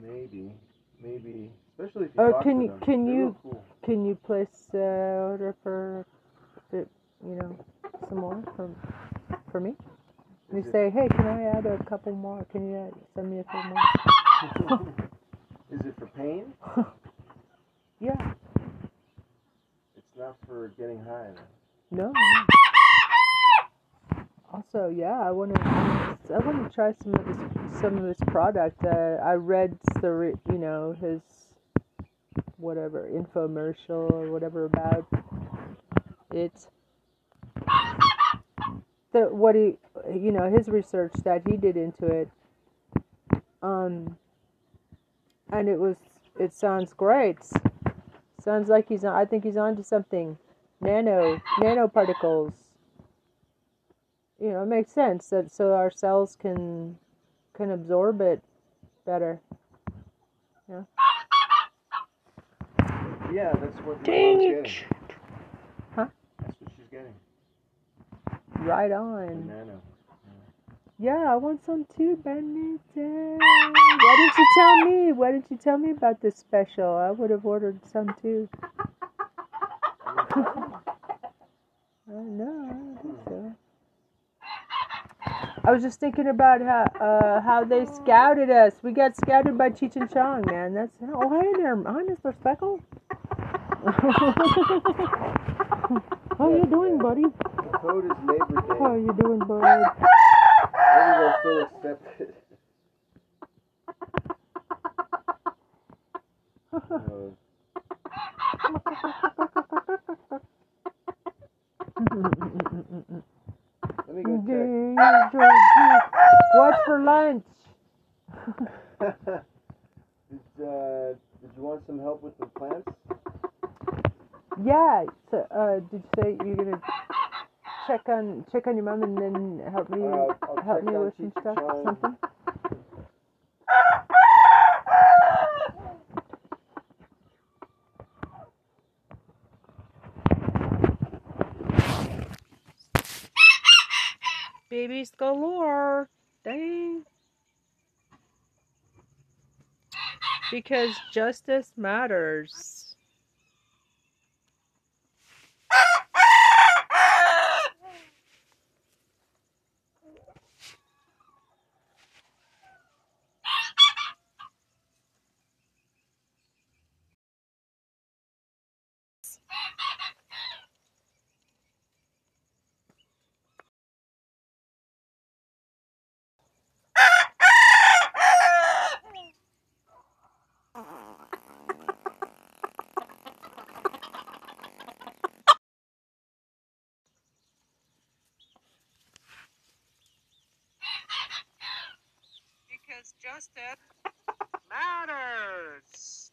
Maybe, maybe, especially if you. Or can you can They're you cool. can you place uh, order for, you know, some more for for me? You it- say, hey, can I add a couple more? Can you add, send me a few more? Is it for pain? yeah. It's not for getting high. No. Also, yeah, I want to. I want to try some of this. Some of his product. Uh, I read the, you know, his whatever infomercial or whatever about it. The what he, you know, his research that he did into it. Um. And it was. It sounds great. Sounds like he's. on I think he's onto something. Nano nanoparticles you know, it makes sense that so our cells can can absorb it better. Yeah. Yeah, that's what my Dang mom's getting. Huh? That's what she's getting. Right on. nano. Yeah, I want some too, Bennett. Why didn't you tell me? Why didn't you tell me about this special? I would have ordered some too. I know, I don't think so. I was just thinking about how uh, how they scouted us. We got scouted by Cheech and Chong, man. That's oh hey there, hi Mr. Speckle. How you doing, buddy? The code is Labor Day. How you doing, bud? Everyone's still accepted. let me go What's for lunch? did, uh, did you want some help with the plants? Yeah. So, uh, did you say you're gonna check on check on your mom and then help me Uh, help me with some stuff, something? Babies galore. Dang. Because justice matters. Because matters.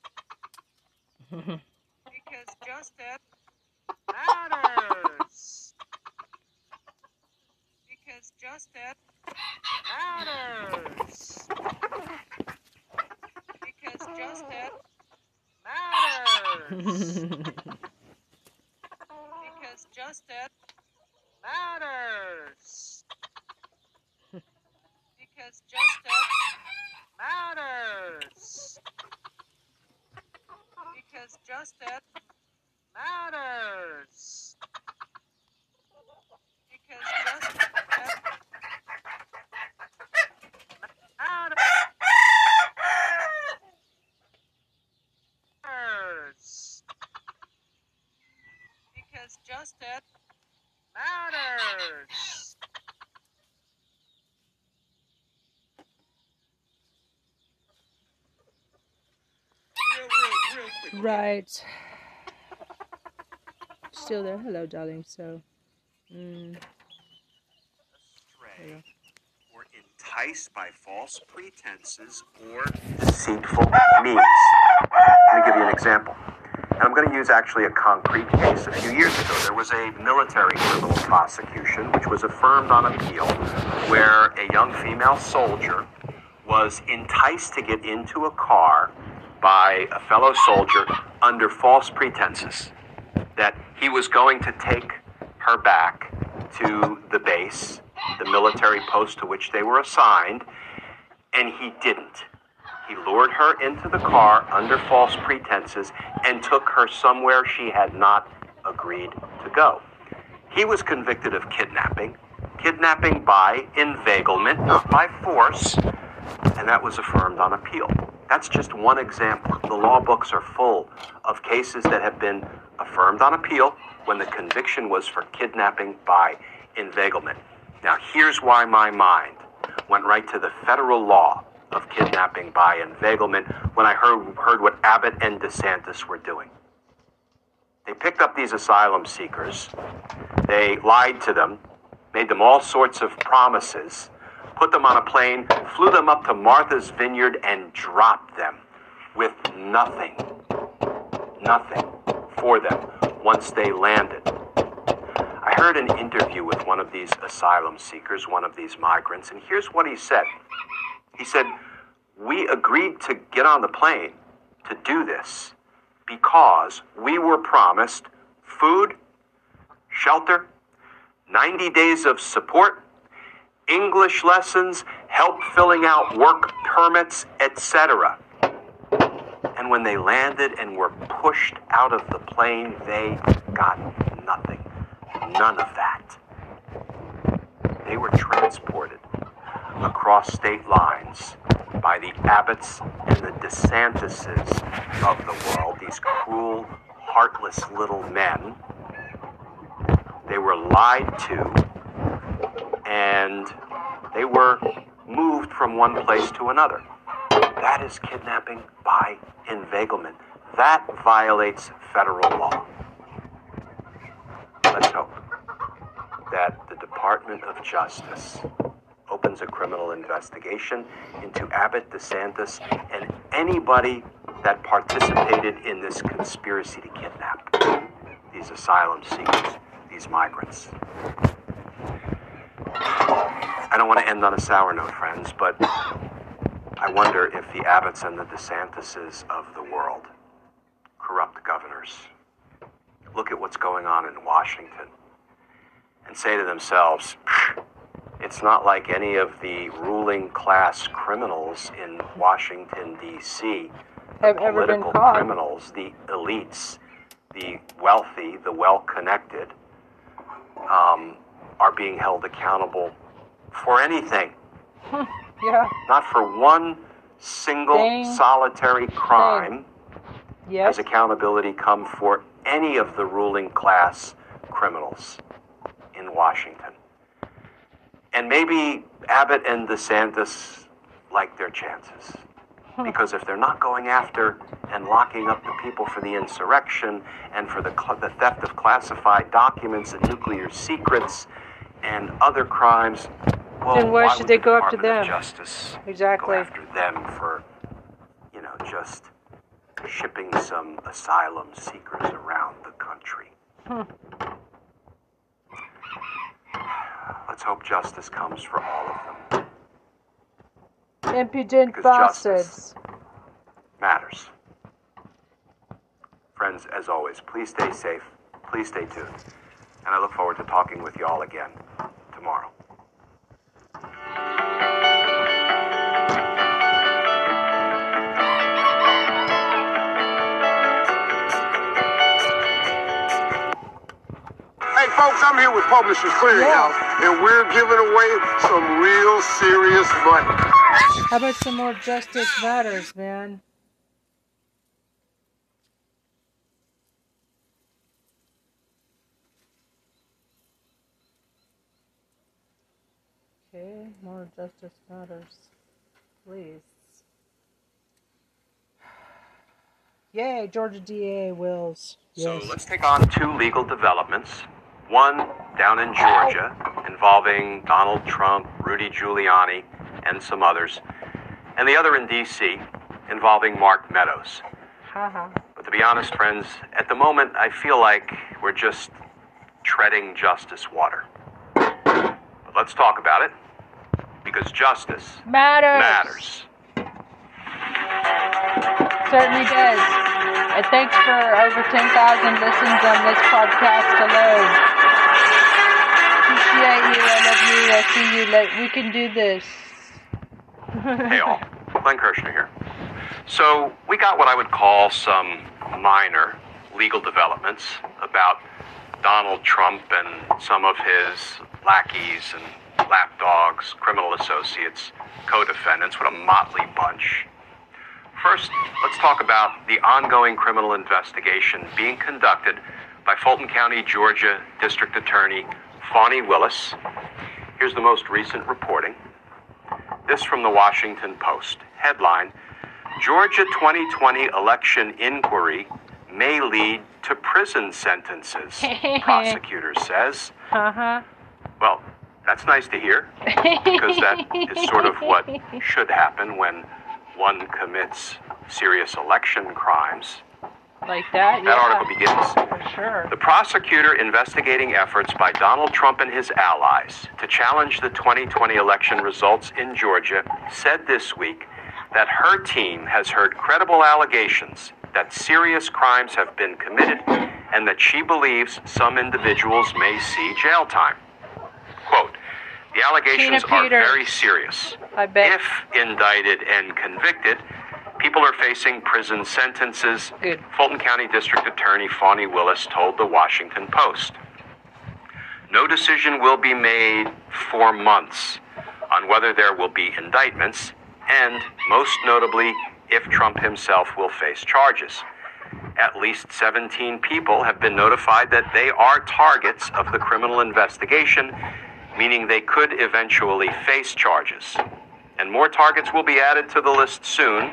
because justice matters. Because justice matters. Because justice matters. because justice matters. Because justice matters. Because justice matters. Because justice matters. Because justice matters. Right. Still there. Hello, darling. So. Mm. Stray, or enticed by false pretenses or deceitful means. Let me give you an example. And I'm going to use actually a concrete case. A few years ago, there was a military criminal prosecution which was affirmed on appeal where a young female soldier was enticed to get into a car by a fellow soldier under false pretenses that he was going to take her back to the base, the military post to which they were assigned, and he didn't. He lured her into the car under false pretenses and took her somewhere she had not agreed to go. He was convicted of kidnapping, kidnapping by inveiglement, not by force, and that was affirmed on appeal. That's just one example. The law books are full of cases that have been affirmed on appeal when the conviction was for kidnapping by inveiglement. Now, here's why my mind went right to the federal law of kidnapping by inveiglement when I heard, heard what Abbott and DeSantis were doing. They picked up these asylum seekers, they lied to them, made them all sorts of promises, put them on a plane, flew them up to Martha's Vineyard, and dropped them with nothing, nothing for them once they landed. I heard an interview with one of these asylum seekers, one of these migrants, and here's what he said. He said, We agreed to get on the plane to do this because we were promised food, shelter, 90 days of support, English lessons, help filling out work permits, etc. And when they landed and were pushed out of the plane, they got nothing. None of that. They were transported across state lines by the Abbotts and the DeSantises of the world, these cruel, heartless little men. They were lied to and they were moved from one place to another. That is kidnapping by inveiglement. That violates federal law. Let's hope that the Department of Justice opens a criminal investigation into Abbott, DeSantis, and anybody that participated in this conspiracy to kidnap these asylum seekers, these migrants. I don't want to end on a sour note, friends, but I wonder if the Abbotts and the DeSantises of the world, corrupt governors, look at what's going on in Washington and say to themselves, it's not like any of the ruling class criminals in Washington, D.C. Have ever been caught. criminals, the elites, the wealthy, the well connected, um, are being held accountable for anything. Hmm, yeah. Not for one single Dang. solitary crime Yes. has accountability come for any of the ruling class criminals in Washington. And maybe Abbott and DeSantis like their chances. Hmm. Because if they're not going after and locking up the people for the insurrection and for the, the theft of classified documents and nuclear secrets and other crimes, well, Then why should would they the go after Department of them? Justice Exactly. go after them for, you know, just shipping some asylum seekers around the country. Hmm. Let's hope justice comes for all of them. Impudent Because bastards. Matters. Friends, as always, please stay safe. Please stay tuned. And I look forward to talking with you all again tomorrow. Hey, folks, I'm here with Publishers Clearinghouse, and we're giving away some real serious money. How about some more Justice Matters, man? Okay, more Justice Matters. Please. Yay, Georgia DA wills. Yes. So let's take on two legal developments. One down in Georgia involving Donald Trump, Rudy Giuliani, and some others. And the other in D.C. involving Mark Meadows. But to be honest, friends, at the moment I feel like we're just treading justice water. But let's talk about it because justice matters. Matters. Certainly does. And thanks for over 10,000 listens on this podcast alone. Appreciate you. I love you. I'll see you. We can do this. hey all. Glenn Kirshner here. So, we got what I would call some minor legal developments about Donald Trump and some of his lackeys and lapdogs, criminal associates, co defendants. What a motley bunch. First, let's talk about the ongoing criminal investigation being conducted by Fulton County, Georgia District Attorney Fani Willis. Here's the most recent reporting. This from the Washington Post. Headline Georgia 2020 election inquiry may lead to prison sentences, prosecutor says. Uh-huh. Well, that's nice to hear because that is sort of what should happen when one commits serious election crimes. Like that? That yeah. article begins. For sure. The prosecutor investigating efforts by Donald Trump and his allies to challenge the 2020 election results in Georgia said this week that her team has heard credible allegations that serious crimes have been committed and that she believes some individuals may see jail time. Quote, the allegations are very serious. I bet. If indicted and convicted, people are facing prison sentences. Good. Fulton County District Attorney Fani Willis told the Washington Post. No decision will be made for months on whether there will be indictments and, most notably, if Trump himself will face charges. At least 17 people have been notified that they are targets of the criminal investigation meaning they could eventually face charges. And more targets will be added to the list soon,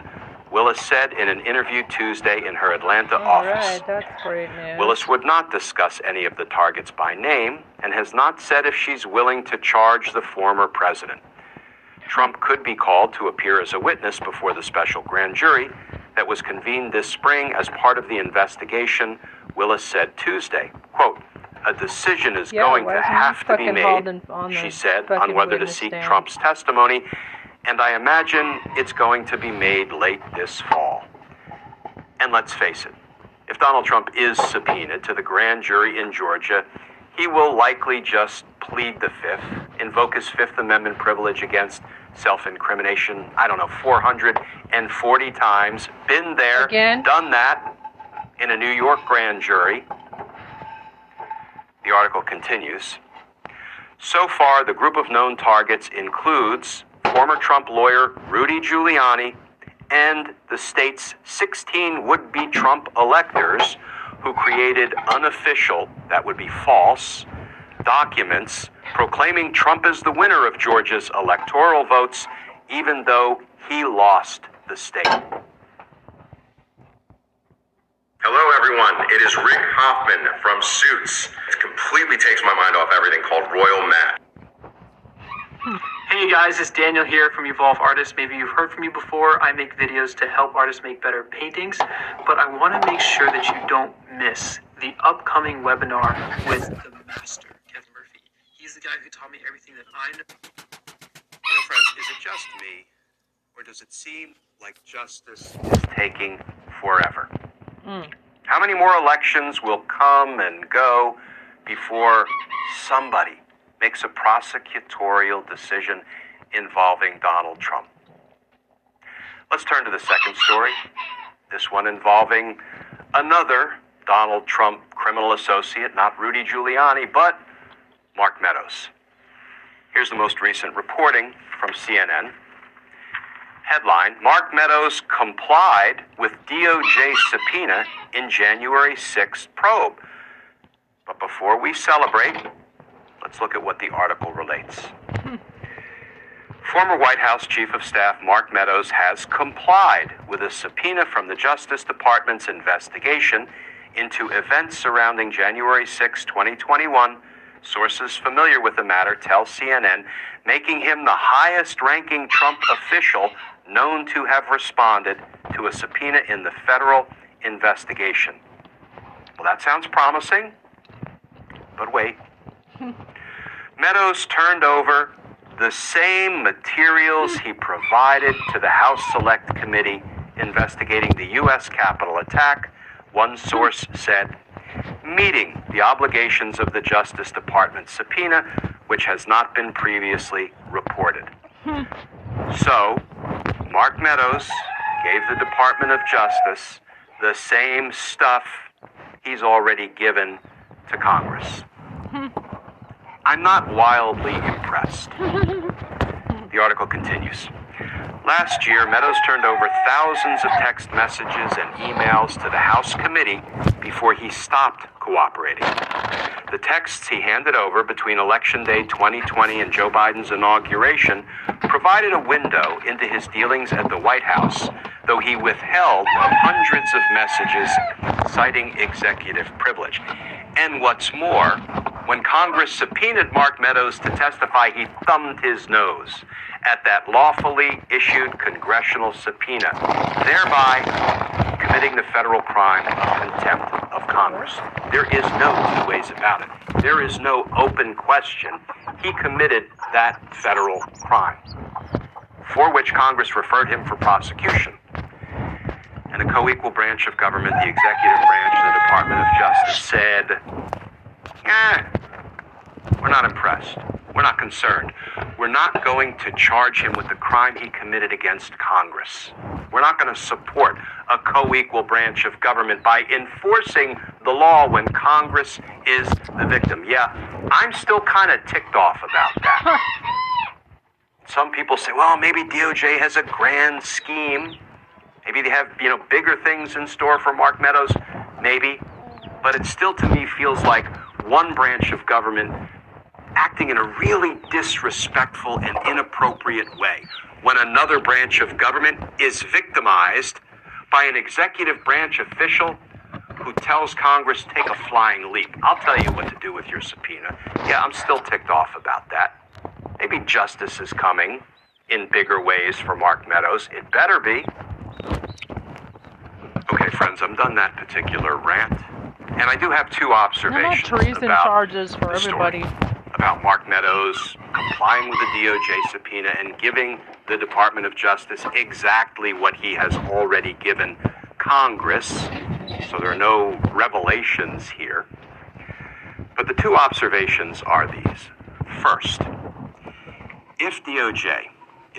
Willis said in an interview Tuesday in her Atlanta All office. Right, that's great news. Willis would not discuss any of the targets by name and has not said if she's willing to charge the former president. Trump could be called to appear as a witness before the special grand jury that was convened this spring as part of the investigation, Willis said Tuesday. Quote, a decision is yeah, going to have to be made, she said, on whether to seek stand. Trump's testimony, and I imagine it's going to be made late this fall. And let's face it, if Donald Trump is subpoenaed to the grand jury in Georgia, he will likely just plead the fifth, invoke his Fifth Amendment privilege against self incrimination, I don't know, 440 times. Been there, Again? done that in a New York grand jury. The article continues. So far, the group of known targets includes former Trump lawyer Rudy Giuliani and the state's 16 would be Trump electors who created unofficial, that would be false, documents proclaiming Trump as the winner of Georgia's electoral votes, even though he lost the state. Hello, everyone. It is Rick Hoffman from Suits. It completely takes my mind off everything called Royal Matte. Hey guys, it's Daniel here from Evolve Artists. Maybe you've heard from me before. I make videos to help artists make better paintings, but I want to make sure that you don't miss the upcoming webinar with the master, Kevin Murphy. He's the guy who taught me everything that I know. You know, friends, is it just me, or does it seem like justice is taking forever? Mm. How many more elections will come and go before somebody makes a prosecutorial decision involving Donald Trump? Let's turn to the second story. This one involving another Donald Trump criminal associate, not Rudy Giuliani, but Mark Meadows. Here's the most recent reporting from CNN. Headline Mark Meadows complied with DOJ subpoena in January 6th probe. But before we celebrate, let's look at what the article relates. Hmm. Former White House Chief of Staff Mark Meadows has complied with a subpoena from the Justice Department's investigation into events surrounding January 6, 2021. Sources familiar with the matter tell CNN, making him the highest ranking Trump official known to have responded to a subpoena in the federal investigation. Well, that sounds promising, but wait. Meadows turned over the same materials he provided to the House Select Committee investigating the U.S. Capitol attack, one source said, meeting the obligations of the Justice Department subpoena, which has not been previously reported. So, Mark Meadows gave the Department of Justice the same stuff he's already given to Congress. I'm not wildly impressed. The article continues. Last year, Meadows turned over thousands of text messages and emails to the House committee before he stopped cooperating. The texts he handed over between Election Day 2020 and Joe Biden's inauguration provided a window into his dealings at the White House, though he withheld hundreds of messages citing executive privilege. And what's more, when Congress subpoenaed Mark Meadows to testify, he thumbed his nose at that lawfully issued congressional subpoena, thereby committing the federal crime of contempt of Congress. There is no two ways about it. There is no open question. He committed that federal crime, for which Congress referred him for prosecution. And a co equal branch of government, the executive branch, the Department of Justice, said, eh, we're not impressed. We're not concerned. We're not going to charge him with the crime he committed against Congress. We're not going to support a co equal branch of government by enforcing the law when Congress is the victim. Yeah, I'm still kind of ticked off about that. Some people say, well, maybe DOJ has a grand scheme. Maybe they have, you know, bigger things in store for Mark Meadows. Maybe. But it still, to me, feels like one branch of government acting in a really disrespectful and inappropriate way when another branch of government is victimized by an executive branch official who tells Congress take a flying leap. I'll tell you what to do with your subpoena. Yeah, I'm still ticked off about that. Maybe justice is coming in bigger ways for Mark Meadows. It better be. Okay, friends, I'm done that particular rant. And I do have two observations treason about charges for everybody. About Mark Meadows complying with the DOJ subpoena and giving the Department of Justice exactly what he has already given Congress. So there are no revelations here. But the two observations are these. First, if DOJ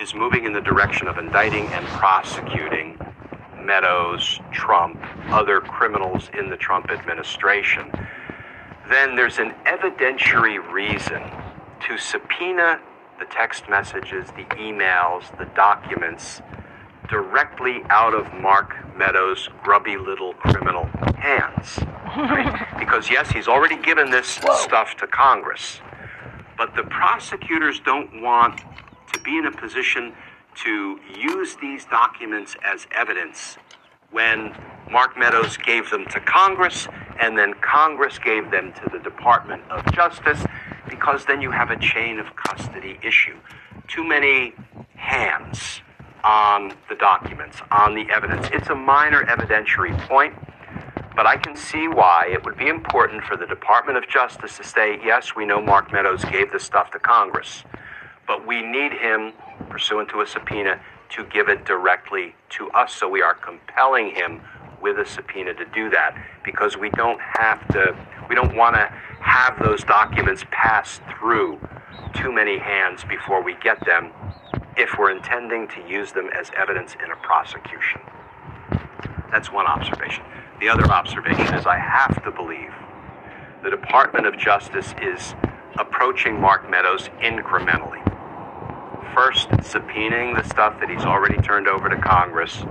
is moving in the direction of indicting and prosecuting Meadows, Trump, other criminals in the Trump administration, then there's an evidentiary reason to subpoena the text messages, the emails, the documents directly out of Mark Meadows' grubby little criminal hands. because, yes, he's already given this stuff to Congress, but the prosecutors don't want to be in a position to use these documents as evidence when Mark Meadows gave them to Congress and then Congress gave them to the Department of Justice because then you have a chain of custody issue. Too many hands on the documents, on the evidence. It's a minor evidentiary point, but I can see why it would be important for the Department of Justice to say, yes, we know Mark Meadows gave this stuff to Congress, but we need him, pursuant to a subpoena, to give it directly to us. So we are compelling him with a subpoena to do that because we don't have to, we don't want to have those documents pass through too many hands before we get them if we're intending to use them as evidence in a prosecution. That's one observation. The other observation is I have to believe the Department of Justice is approaching Mark Meadows incrementally. First, subpoenaing the stuff that he's already turned over to Congress,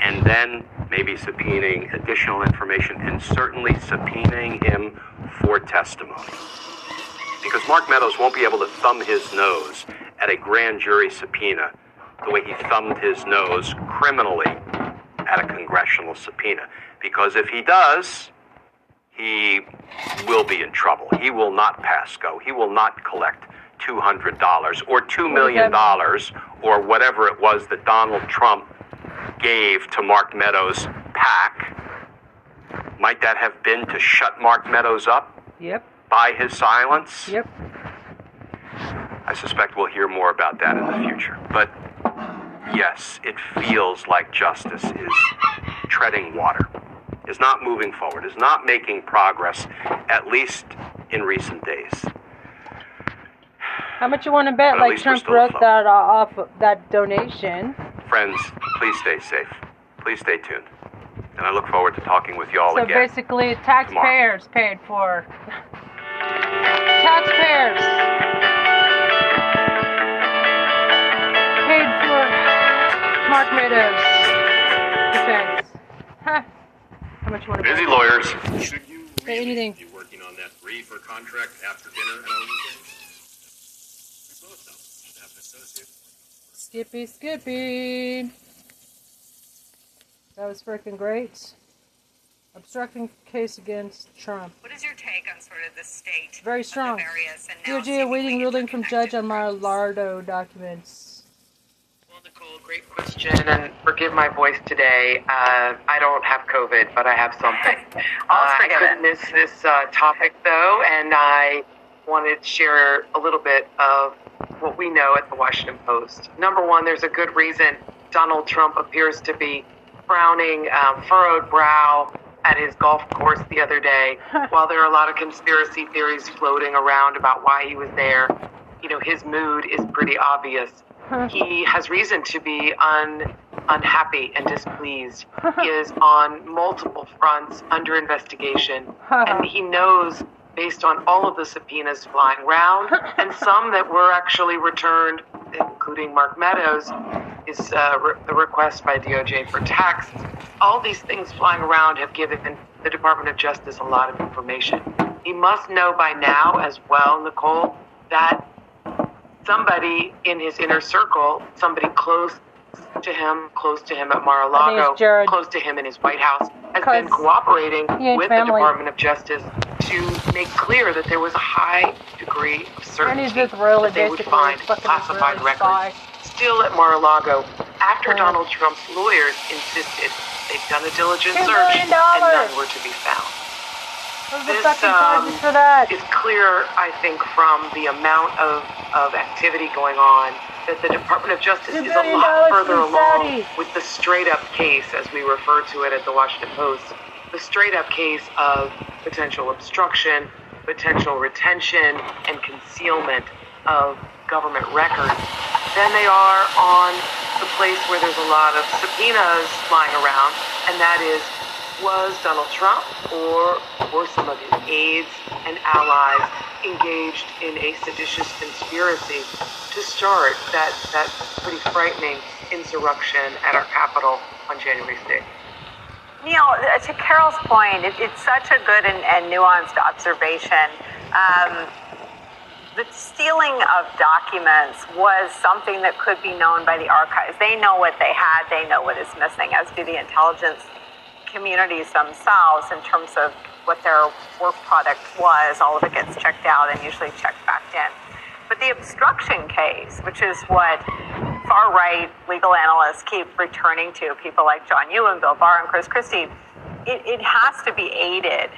and then maybe subpoenaing additional information, and certainly subpoenaing him for testimony. Because Mark Meadows won't be able to thumb his nose at a grand jury subpoena the way he thumbed his nose criminally at a congressional subpoena. Because if he does, he will be in trouble. He will not pass go. He will not collect $200 or $2 million or whatever it was that Donald Trump gave to Mark Meadows' PAC. Might that have been to shut Mark Meadows up? Yep. By his silence? Yep. I suspect we'll hear more about that in the future. But yes, it feels like justice is treading water, is not moving forward, is not making progress, at least in recent days. How much you want to bet? But Like Trump still wrote afloat. that uh, off that donation. Friends, please stay safe. Please stay tuned. And I look forward to talking with you all So again. So basically, taxpayers paid for. taxpayers paid for Mark Meadows' defense. Huh. How much you want to bet? Busy bet? lawyers. Should you Say anything. be working on that brief or contract after dinner and on weekends? We both don't. Should have an associate. Skippy, Skippy. That was freaking great. Obstructing case against Trump. What is your take on sort of the state Very strong. various and now DOJ awaiting ruling from judge on Mar-a-Lardo documents. Well, Nicole, great question, and forgive my voice today. Uh, I don't have COVID, but I have something. All's uh, I forgiven. couldn't miss this uh, topic, though, and I wanted to share a little bit of what we know at the Washington Post. Number one, there's a good reason Donald Trump appears to be frowning, um, furrowed brow at his golf course the other day. While there are a lot of conspiracy theories floating around about why he was there, you know, his mood is pretty obvious. He has reason to be un, unhappy and displeased. he is on multiple fronts under investigation, and he knows, based on all of the subpoenas flying around, and some that were actually returned, including Mark Meadows, is uh, re- the request by DOJ for tax. All these things flying around have given the Department of Justice a lot of information. He must know by now as well, Nicole, that somebody in his inner circle, somebody close to him, close to him at Mar-a-Lago, close to him in his White House, has been cooperating with the. Department of Justice to make clear that there was a high degree of certainty that they would find classified records still at Mar-a-Lago after. Donald Trump's lawyers insisted they'd done a diligent search and none were to be found. This um, charges for that. is clear, I think, from the amount of, of activity going on that the Department of Justice is a lot further along with the straight up case, as we refer to it at the Washington Post, the straight up case of potential obstruction, potential retention, and concealment of government records than they are on the place where there's a lot of subpoenas flying around, and that is was Donald Trump or were some of his aides and allies engaged in a seditious conspiracy to start that, that pretty frightening insurrection at our Capitol on January 6th? Neal, to Carol's point, it, it's such a good and, and nuanced observation. Um, the stealing of documents was something that could be known by the archives. They know what they had, they know what is missing, as do the intelligence communities themselves in terms of what their work product was. All of it gets checked out and usually checked back in. But the obstruction case, which is what far right legal analysts keep returning to, people like John Ewan, Bill Barr, and Chris Christie, it, it has to be aided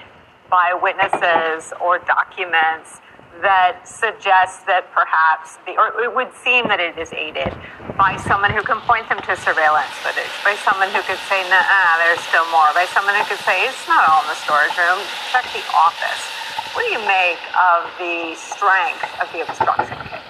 by witnesses or documents that suggests that perhaps the, or it would seem that it is aided by someone who can point them to surveillance footage, by someone who could say, nah, there's still more, by someone who could say, it's not all in the storage room, check the office. What do you make of the strength of the obstruction case?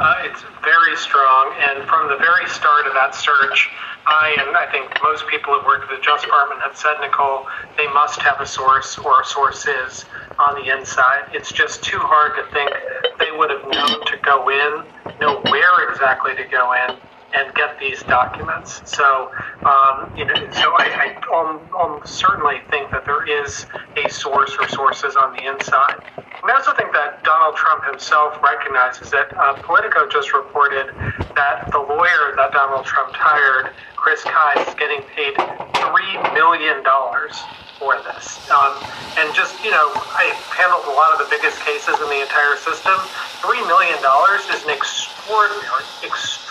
Uh, it's very strong, and from the very start of that search, I and I think most people who've worked at the Justice Department have said, Nicole, they must have a source or sources on the inside. It's just too hard to think they would have known to go in, know where exactly to go in, and get these documents. So, um, you know, so I, I um, um, certainly think that there is a source or sources on the inside. I also think that Donald Trump himself recognizes that uh, Politico just reported that the lawyer that Donald Trump hired, Chris Kise, is getting paid $3 million for this. Um, and just, you know, I handled a lot of the biggest cases in the entire system. $3 million is an extraordinary, extraordinary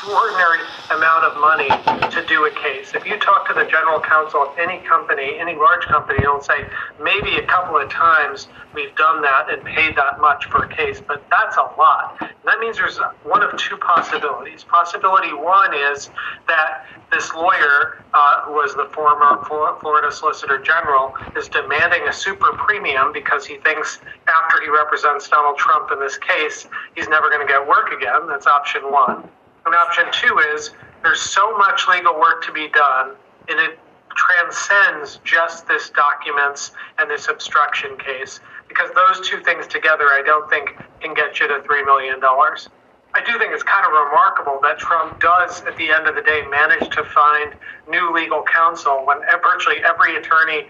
amount of money to do a case. If you talk to the general counsel of any company, any large company, they'll say maybe a couple of times we've done that and paid that much for a case, but that's a lot. And that means there's one of two possibilities. Possibility one is that this lawyer, uh, who was the former Florida Solicitor General, is demanding a super premium because he thinks after he represents Donald Trump in this case, he's never going to get work again. That's option one. And option two is there's so much legal work to be done, and it transcends just this documents and this obstruction case because those two things together, I don't think can get you to $3 million. I do think it's kind of remarkable that Trump does, at the end of the day, manage to find new legal counsel when eh, virtually every attorney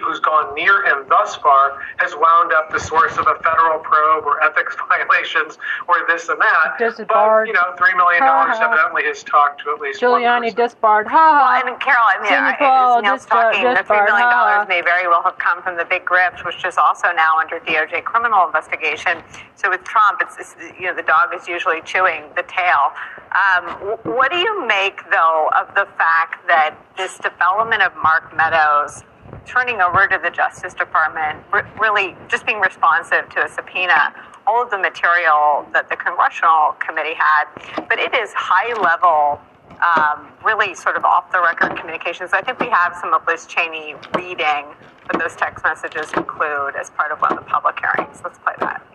who's gone near him thus far has wound up the source of a federal probe or ethics violations or this and that. Disbarred. But, you know, $3 million evidently has talked to at least Giuliani disbarred. Ha ha. Well, and Carol, I mean, I, as Neil's talking, the $3 million may very well have come from the big grift, which is also now under DOJ criminal investigation. So with Trump, it's, it's you know, the dog is usually chewing the tail. Um, what do you make, though, of the fact that this development of Mark Meadows turning over to the Justice Department, really just being responsive to a subpoena, all of the material that the Congressional Committee had, but it is high level. Um, really sort of off the record communications. I think we have some of Liz Cheney reading what those text messages include as part of one of the public hearings. Let's play that.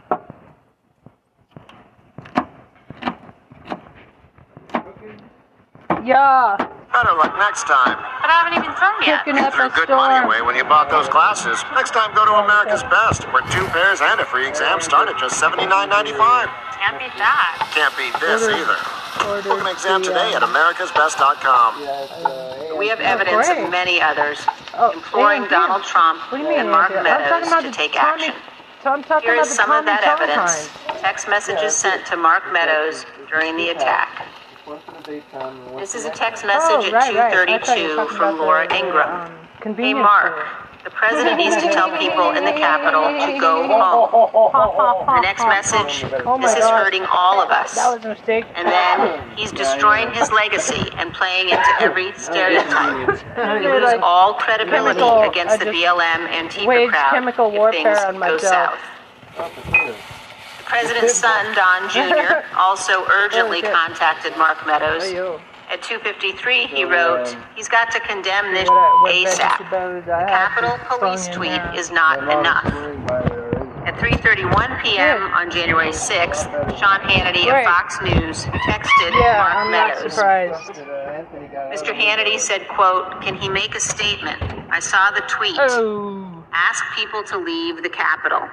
Yeah. Better luck next time. But I haven't even thrown yet. Picking You up threw a good storm. money away when you bought those glasses. Next time, go to America's Best, where two pairs and a free exam start at just $79.95. Can't beat that. Can't beat this Order- either. order Book an exam the, today um, at americasbest.com. We have evidence great. of many others Oh, imploring AMP. Donald Trump What do you mean, and Mark AMP? I'm talking Meadows about to take Tommy- action. So I'm talking about some of that Tone evidence. time. Text messages sent to Mark Meadows during the attack. This is a text message oh, at right. I thought you were 2:32 talking from about Laura the, Ingram. Um, Hey convenience Mark, the president needs to tell people in the Capitol to go home. The next message, Oh my this is God. hurting all of us. That was a mistake. And then he's destroying his legacy and playing into every stereotype. We lose Like all credibility chemical- against I the just BLM Antifa waged crowd chemical if warfare things on go myself. south. President's son, Don Jr., also urgently contacted Mark Meadows. At 2:53, he wrote, "He's got to condemn this ASAP. The Capitol Police tweet is not enough." At 3:31 p.m. on January 6th, Sean Hannity of Fox News texted Mark Meadows. Mr. Hannity said, quote, "Can he make a statement? I saw the tweet. Oh. Ask people to leave the Capitol."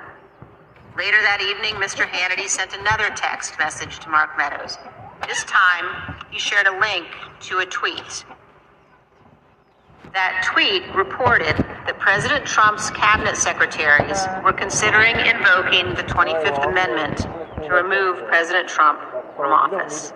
Later that evening, Mr. Hannity sent another text message to Mark Meadows. This time, he shared a link to a tweet. That tweet reported that President Trump's cabinet secretaries were considering invoking the 25th Amendment to remove President Trump from office.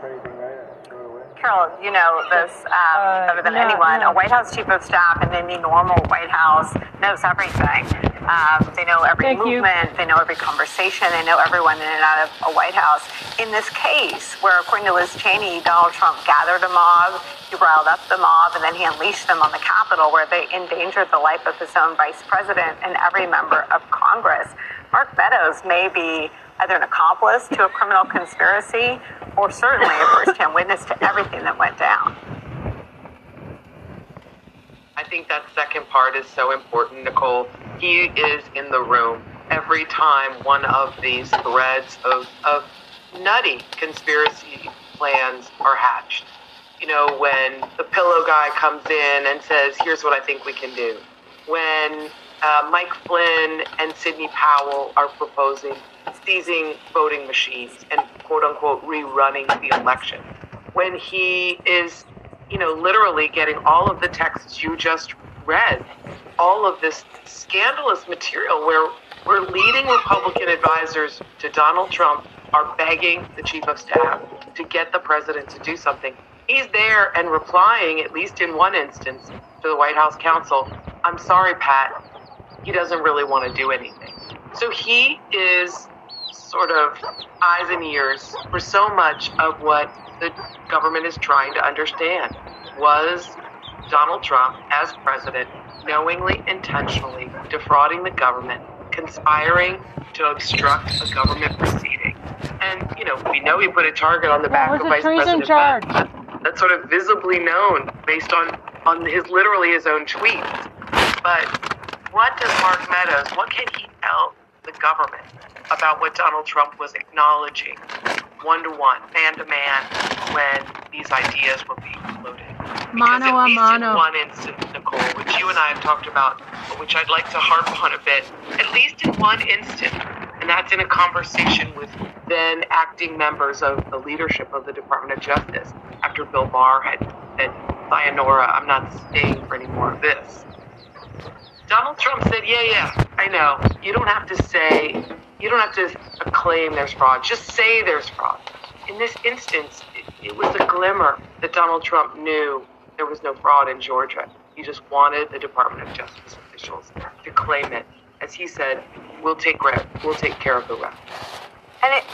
Carol, you know this um, Uh, better than yeah, anyone. yeah. A White House chief of staff in any normal White House knows everything. Um, they know every Thank you. movement. They know every conversation. They know everyone in and out of a White House. In this case, where according to Liz Cheney, Donald Trump gathered a mob, he riled up the mob, and then he unleashed them on the Capitol, where they endangered the life of his own vice president and every member of Congress. Mark Meadows may be either an accomplice to a criminal conspiracy or certainly a first-hand witness to everything that went down. I think that second part is so important, Nicole. He is in the room every time one of these threads of, of nutty conspiracy plans are hatched. You know, when the pillow guy comes in and says, here's what I think we can do. When uh, Mike Flynn and Sidney Powell are proposing seizing voting machines and quote unquote rerunning the election. When he is, you know, literally getting all of the texts you just read all of this scandalous material where where leading Republican advisors to Donald Trump are begging the chief of staff to get the president to do something. He's there and replying, at least in one instance, to the White House counsel, I'm sorry, Pat, he doesn't really want to do anything. So he is sort of eyes and ears for so much of what the government is trying to understand. Was Donald Trump, as president, knowingly, intentionally defrauding the government, conspiring to obstruct a government proceeding? And, you know, we know he put a target on the back of Vice President charge? That's sort of visibly known based on, on his literally his own tweets. But what does Mark Meadows, what can he tell the government about what Donald Trump was acknowledging one to one, man to man, when these ideas were being floated? Because Mano at a least mano. in one instance, Nicole, which you and I have talked about, but which I'd like to harp on a bit, at least in one instant, and that's in a conversation with then acting members of the leadership of the Department of Justice after Bill Barr had said, Sayonara, I'm not staying for any more of this. Donald Trump said, yeah, yeah, I know. You don't have to say, you don't have to claim there's fraud. Just say there's fraud. In this instance, it, was a glimmer that Donald Trump knew there was no fraud in Georgia. He just wanted the Department of Justice officials to claim it. As he said, we'll take, re- we'll take care of the rest. And it,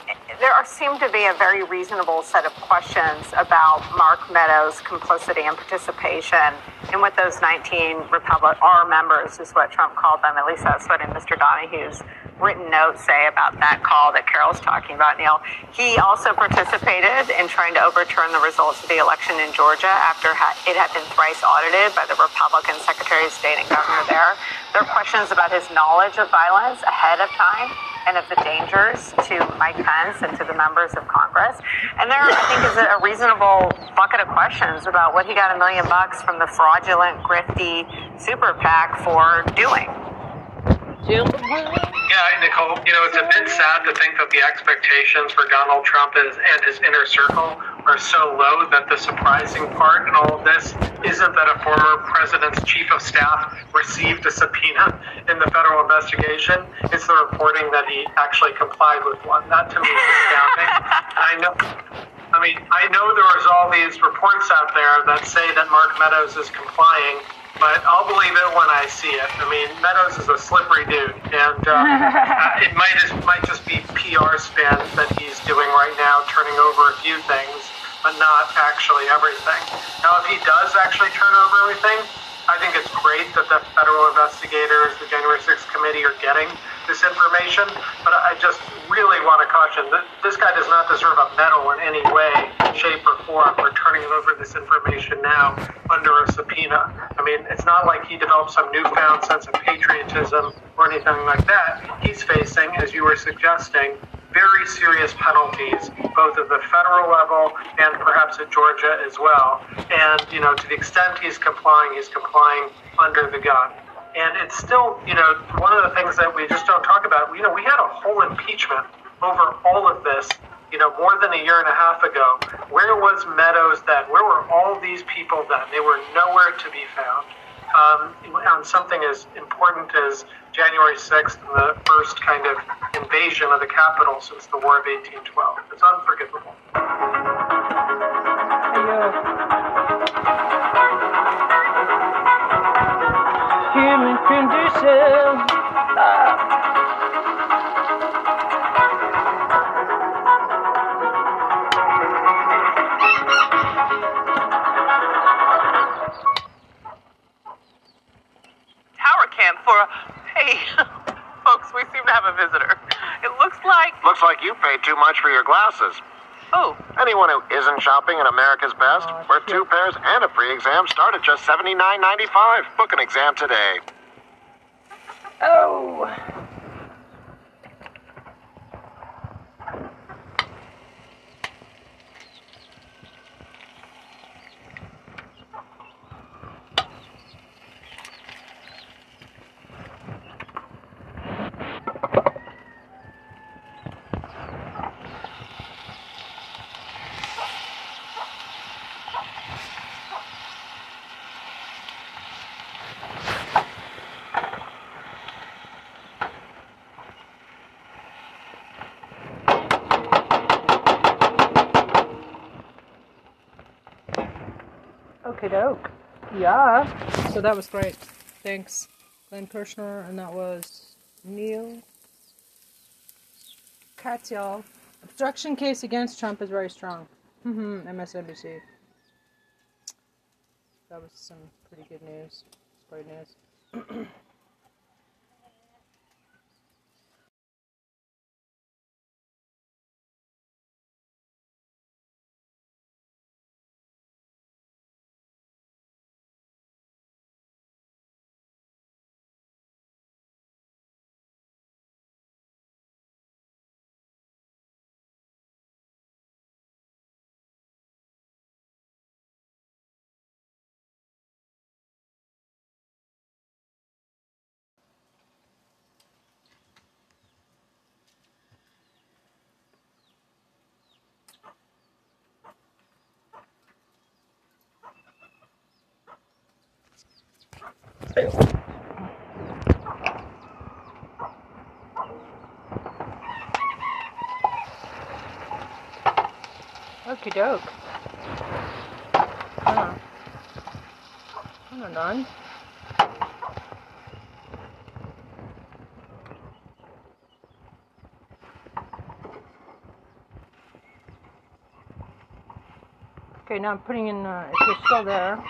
there are, seem to be a very reasonable set of questions about Mark Meadows' complicity and participation in what those 19 Republic are members, is what Trump called them. At least that's what in Mr. Donoghue's written notes say about that call that Carol's talking about, Neal. He also participated in trying to overturn the results of the election in Georgia after it had been thrice audited by the Republican Secretary of State and governor there. There are questions about his knowledge of violence ahead of time and of the dangers to Mike Pence and to the members of Congress. And there, I think, is a reasonable bucket of questions about what he got a million bucks from the fraudulent, grifty super PAC for doing. Yeah, Nicole, you know, it's a bit sad to think that the expectations for Donald Trump is, and his inner circle are so low that the surprising part in all of this isn't that a former president's chief of staff received a subpoena in the federal investigation. It's the reporting that he actually complied with one. That to me is astounding. I know. I mean, I know there was all these reports out there that say that Mark Meadows is complying, but I'll believe it when I see it. I mean, Meadows is a slippery dude, and uh, uh, it might just, might just be PR spin that he's doing right now, turning over a few things, but not actually everything. Now, if he does actually turn over everything, I think it's great that the federal investigators, the January 6th committee, are getting this information, but I just really want to caution that this guy does not deserve a medal in any way, shape, or form for turning over this information now under a subpoena. I mean, it's not like he developed some newfound sense of patriotism or anything like that. He's facing, as you were suggesting, very serious penalties, both at the federal level and perhaps at Georgia as well. And, you know, to the extent he's complying, he's complying under the gun. And it's still, you know, one of the things that we just don't talk about. You know, we had a whole impeachment over all of this, you know, more than a year and a half ago. Where was Meadows then? Where were all these people then? They were nowhere to be found. Um, on something as important as January 6th and the first kind of invasion of the Capitol since the War of 1812. It's unforgivable. Human condition. Tower cam for a. Hey, folks, we seem to have a visitor. It looks like. Looks like you paid too much for your glasses. Oh. Anyone who isn't shopping at America's Best, where two pairs and a free exam start at just $79.95. Book an exam today. Oh. Okay, doke. Yeah. So that was great. Thanks, Glenn Kirshner, and that was Neal Katyal. Obstruction case against Trump is very strong. Mm-hmm. MSNBC. That was some pretty good news. It's great news. Doke. Huh. Okay, now I'm putting in, uh, if you're still there,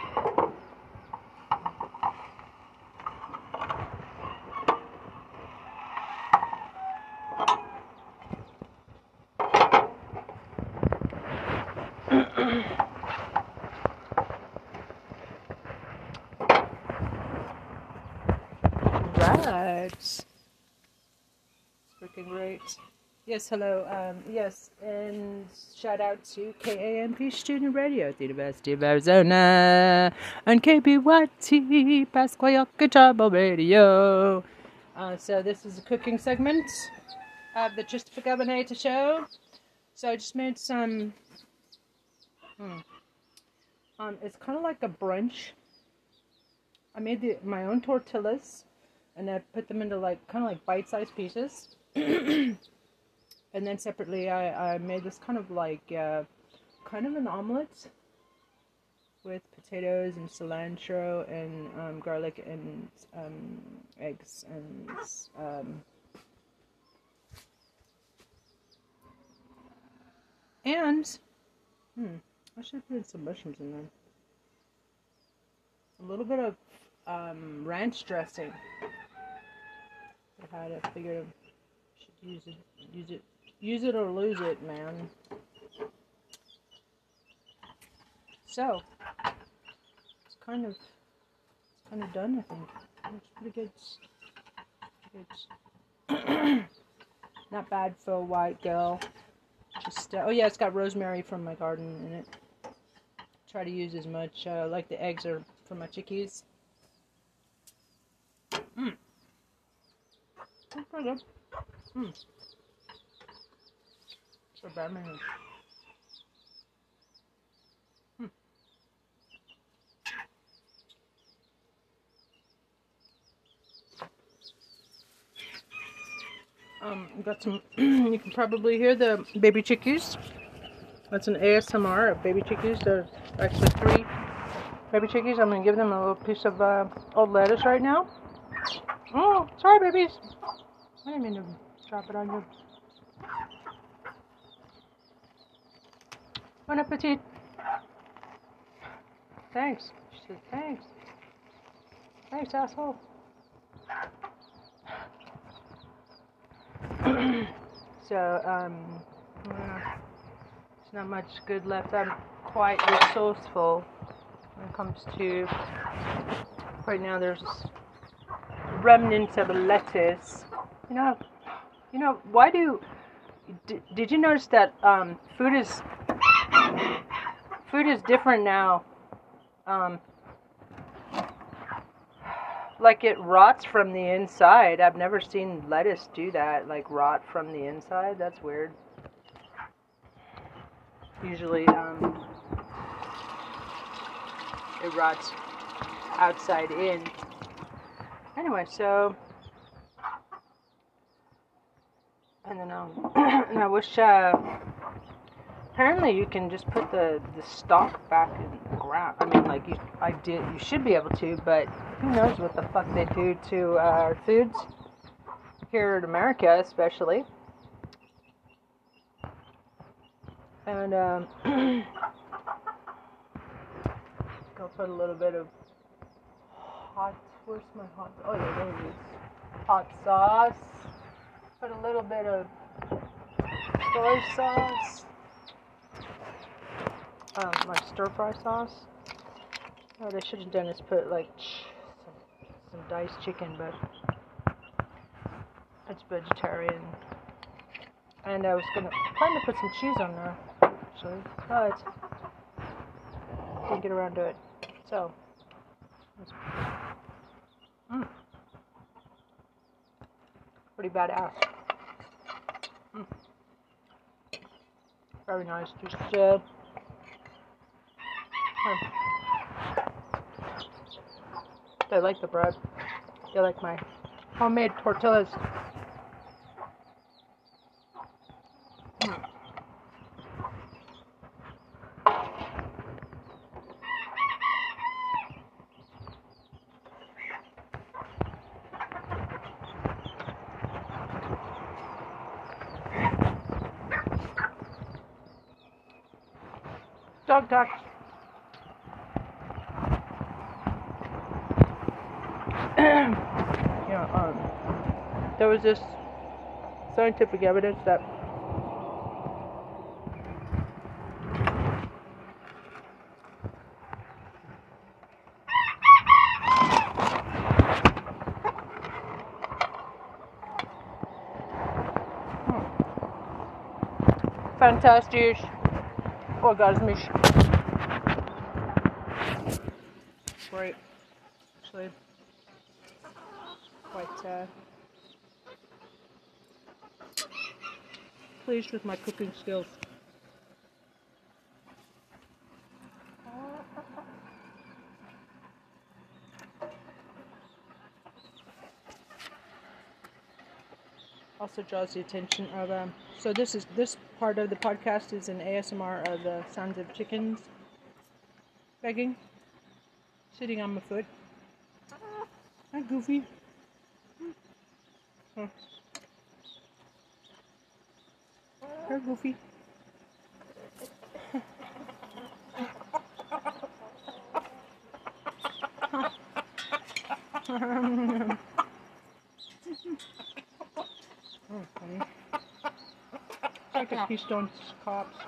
Yes, hello. Um, yes, and shout out to KAMP Student Radio at the University of Arizona and KPYT Pascua Yaqui Tribal Radio. Uh, so this is a cooking segment of the Christopher Governator show. So I just made some. Hmm, um, it's kind of like a brunch. I made the, my own tortillas, and I put them into like kind of like bite-sized pieces. and then separately I, I made this kind of like uh, kind of an omelet with potatoes and cilantro and um, garlic and um, eggs and um, and hmm, I should have put some mushrooms in there. A little bit of um, ranch dressing. I had it figured I should use it use it Use it or lose it, man. So, it's kind of, it's kind of done, I think. It's pretty good. It's not bad for a white girl. Just, uh, oh yeah, it's got rosemary from my garden in it. Try to use as much, uh, like the eggs are from my chickies. Mmm. That's pretty good. Mmm Hmm. Um, got some, you can probably hear the baby chickies. That's an ASMR of baby chickies. There's actually three baby chickies. I'm going to give them a little piece of uh, old lettuce right now. Oh, sorry, babies. I didn't mean to drop it on you. Bon appetit. Thanks. She said, thanks. Thanks, asshole. so, um, there's not much good left. I'm quite resourceful when it comes to. Right now, there's remnants of lettuce. You know, you know, why do. did you notice that um, food is food is different now. Um, like it rots from the inside. I've never seen lettuce do that, like rot from the inside. That's weird. Usually, um, it rots outside in. Anyway, so and then and I wish uh, Apparently, you can just put the, the stalk back in. around. I mean, like you, I did. You should be able to, but who knows what the fuck they do to our foods here in America, especially. And um, I'll put a little bit of hot. Where's my hot? Oh yeah, there it is. Hot sauce. Put a little bit of soy sauce. Um, like stir fry sauce. What I should have done is put like some, some diced chicken, but it's vegetarian. And I was gonna plan to put some cheese on there, actually, but didn't get around to it. So, mm, pretty badass. Mm. Very nice. Just uh, they like the bread. They like my homemade tortillas. Dog talk. yeah, um, there was just scientific evidence that fantastisch, orgasmisch. Great. Actually, quite uh, pleased with my cooking skills. Also draws the attention of um, so this is this part of the podcast is an ASMR of the sounds of chickens begging, sitting on my foot. Hi, Goofy. Huh. Hi, Goofy. oh, funny. Like a Keystone Cops.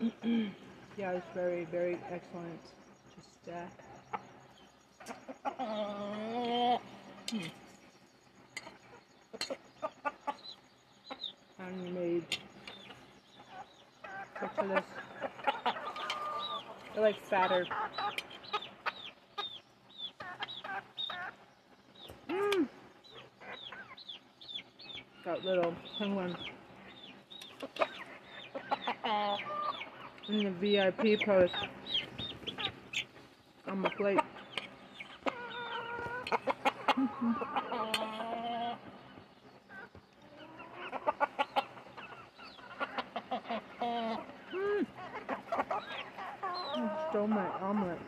yeah, it's very, very excellent. Just, uh, hmm. handmade tortillas. They're like fatter. Mm. Got little penguin in the VIP post on my plate. Mm. I stole my omelet.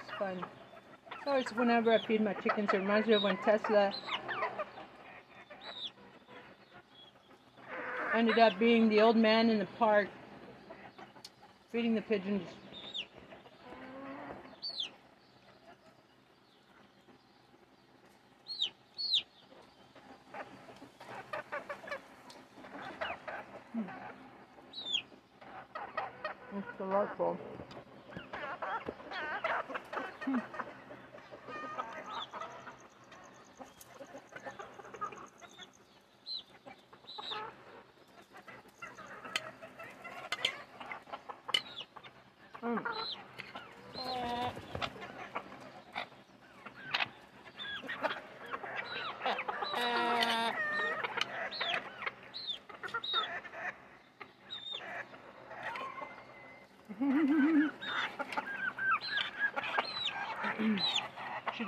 it's fun. It's whenever I feed my chickens, it reminds me of when Tesla ended up being the old man in the park feeding the pigeons.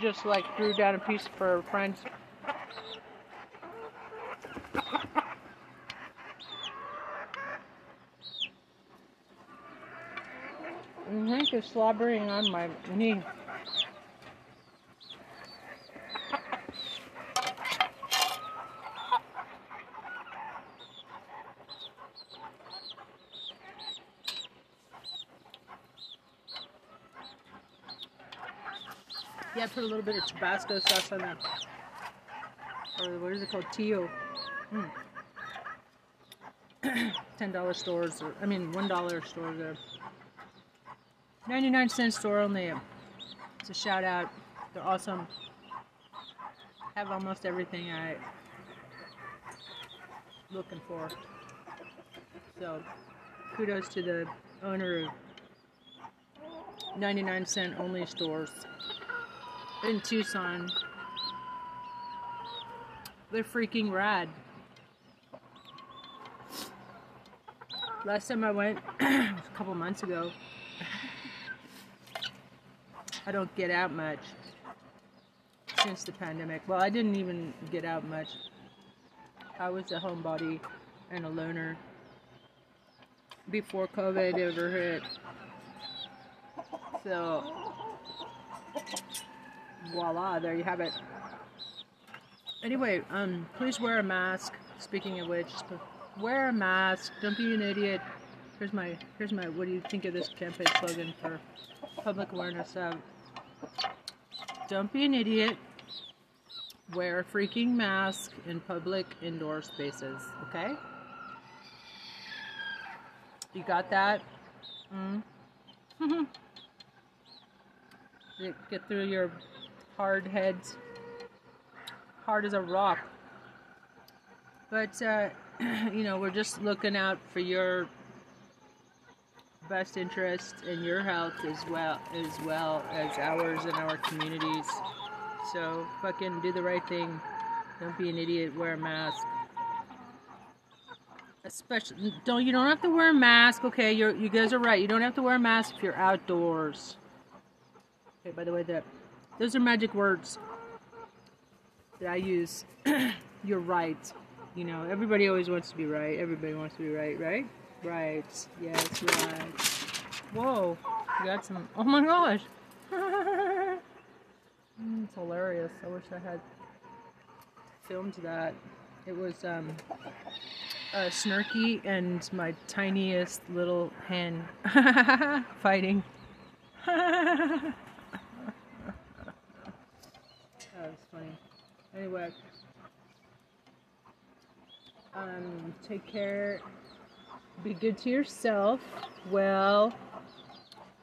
Just like threw down a piece for friends. I think it's slobbering on my knee. Yeah, put a little bit of Tabasco sauce on that. Or what is it called? Tio. Mm. $10 stores, or, I mean, $1 stores there. 99 cent store only. It's a shout out. They're awesome. Have almost everything I looking for. So kudos to the owner of 99 cent only stores in Tucson. They're freaking rad. Last time I went, a couple months ago, I don't get out much since the pandemic. Well, I didn't even get out much. I was a homebody and a loner before COVID ever hit. So, voila, there you have it. Anyway, um, please wear a mask. Speaking of which, wear a mask. Don't be an idiot. Here's my, here's my, what do you think of this campaign slogan for public awareness don't be an idiot. Wear a freaking mask in public indoor spaces, okay? You got that? Mm. Get through your hard heads. Hard as a rock. But, uh, you know, we're just looking out for your best interest and your health as well as well as ours and our communities. So fucking do the right thing. Don't be an idiot. Wear a mask. Especially don't you don't have to wear a mask. Okay, you you guys are right. You don't have to wear a mask if you're outdoors. Okay. By the way, that those are magic words that I use. you're right. You know, everybody always wants to be right. Everybody wants to be right, right? Right. Yes, right. Whoa. You got some. Oh my gosh. it's hilarious. I wish I had filmed that. It was um, Snarky and my tiniest little hen fighting. That was funny. Anyway, um, take care be good to yourself. Well,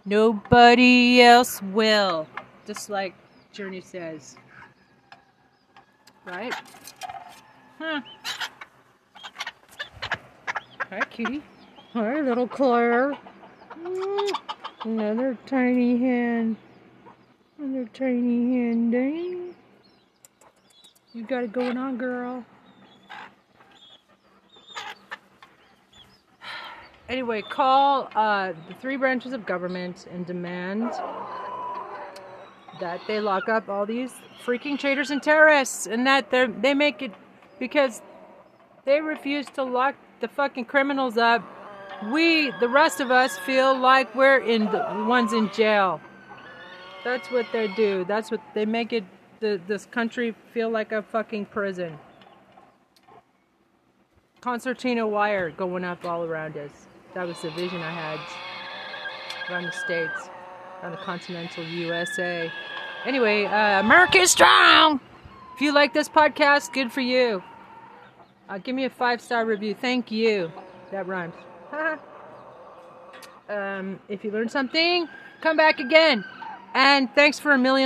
nobody else will. Just like Journey says. Right? Huh. Hi, kitty. Hi, little Claire. Another tiny hand. Another tiny hand, dang. You got it going on, girl. Anyway, call uh, the three branches of government and demand that they lock up all these freaking traitors and terrorists, and that they make it because they refuse to lock the fucking criminals up. We, the rest of us, feel like we're in the ones in jail. That's what they do. That's what they make it. The, this country feel like a fucking prison. Concertina wire going up all around us. That was the vision I had around the States, around the continental USA. Anyway, uh, America is strong! If you like this podcast, good for you. Uh, give me a five star review. Thank you. That rhymes. um, if you learned something, come back again. And thanks for a million.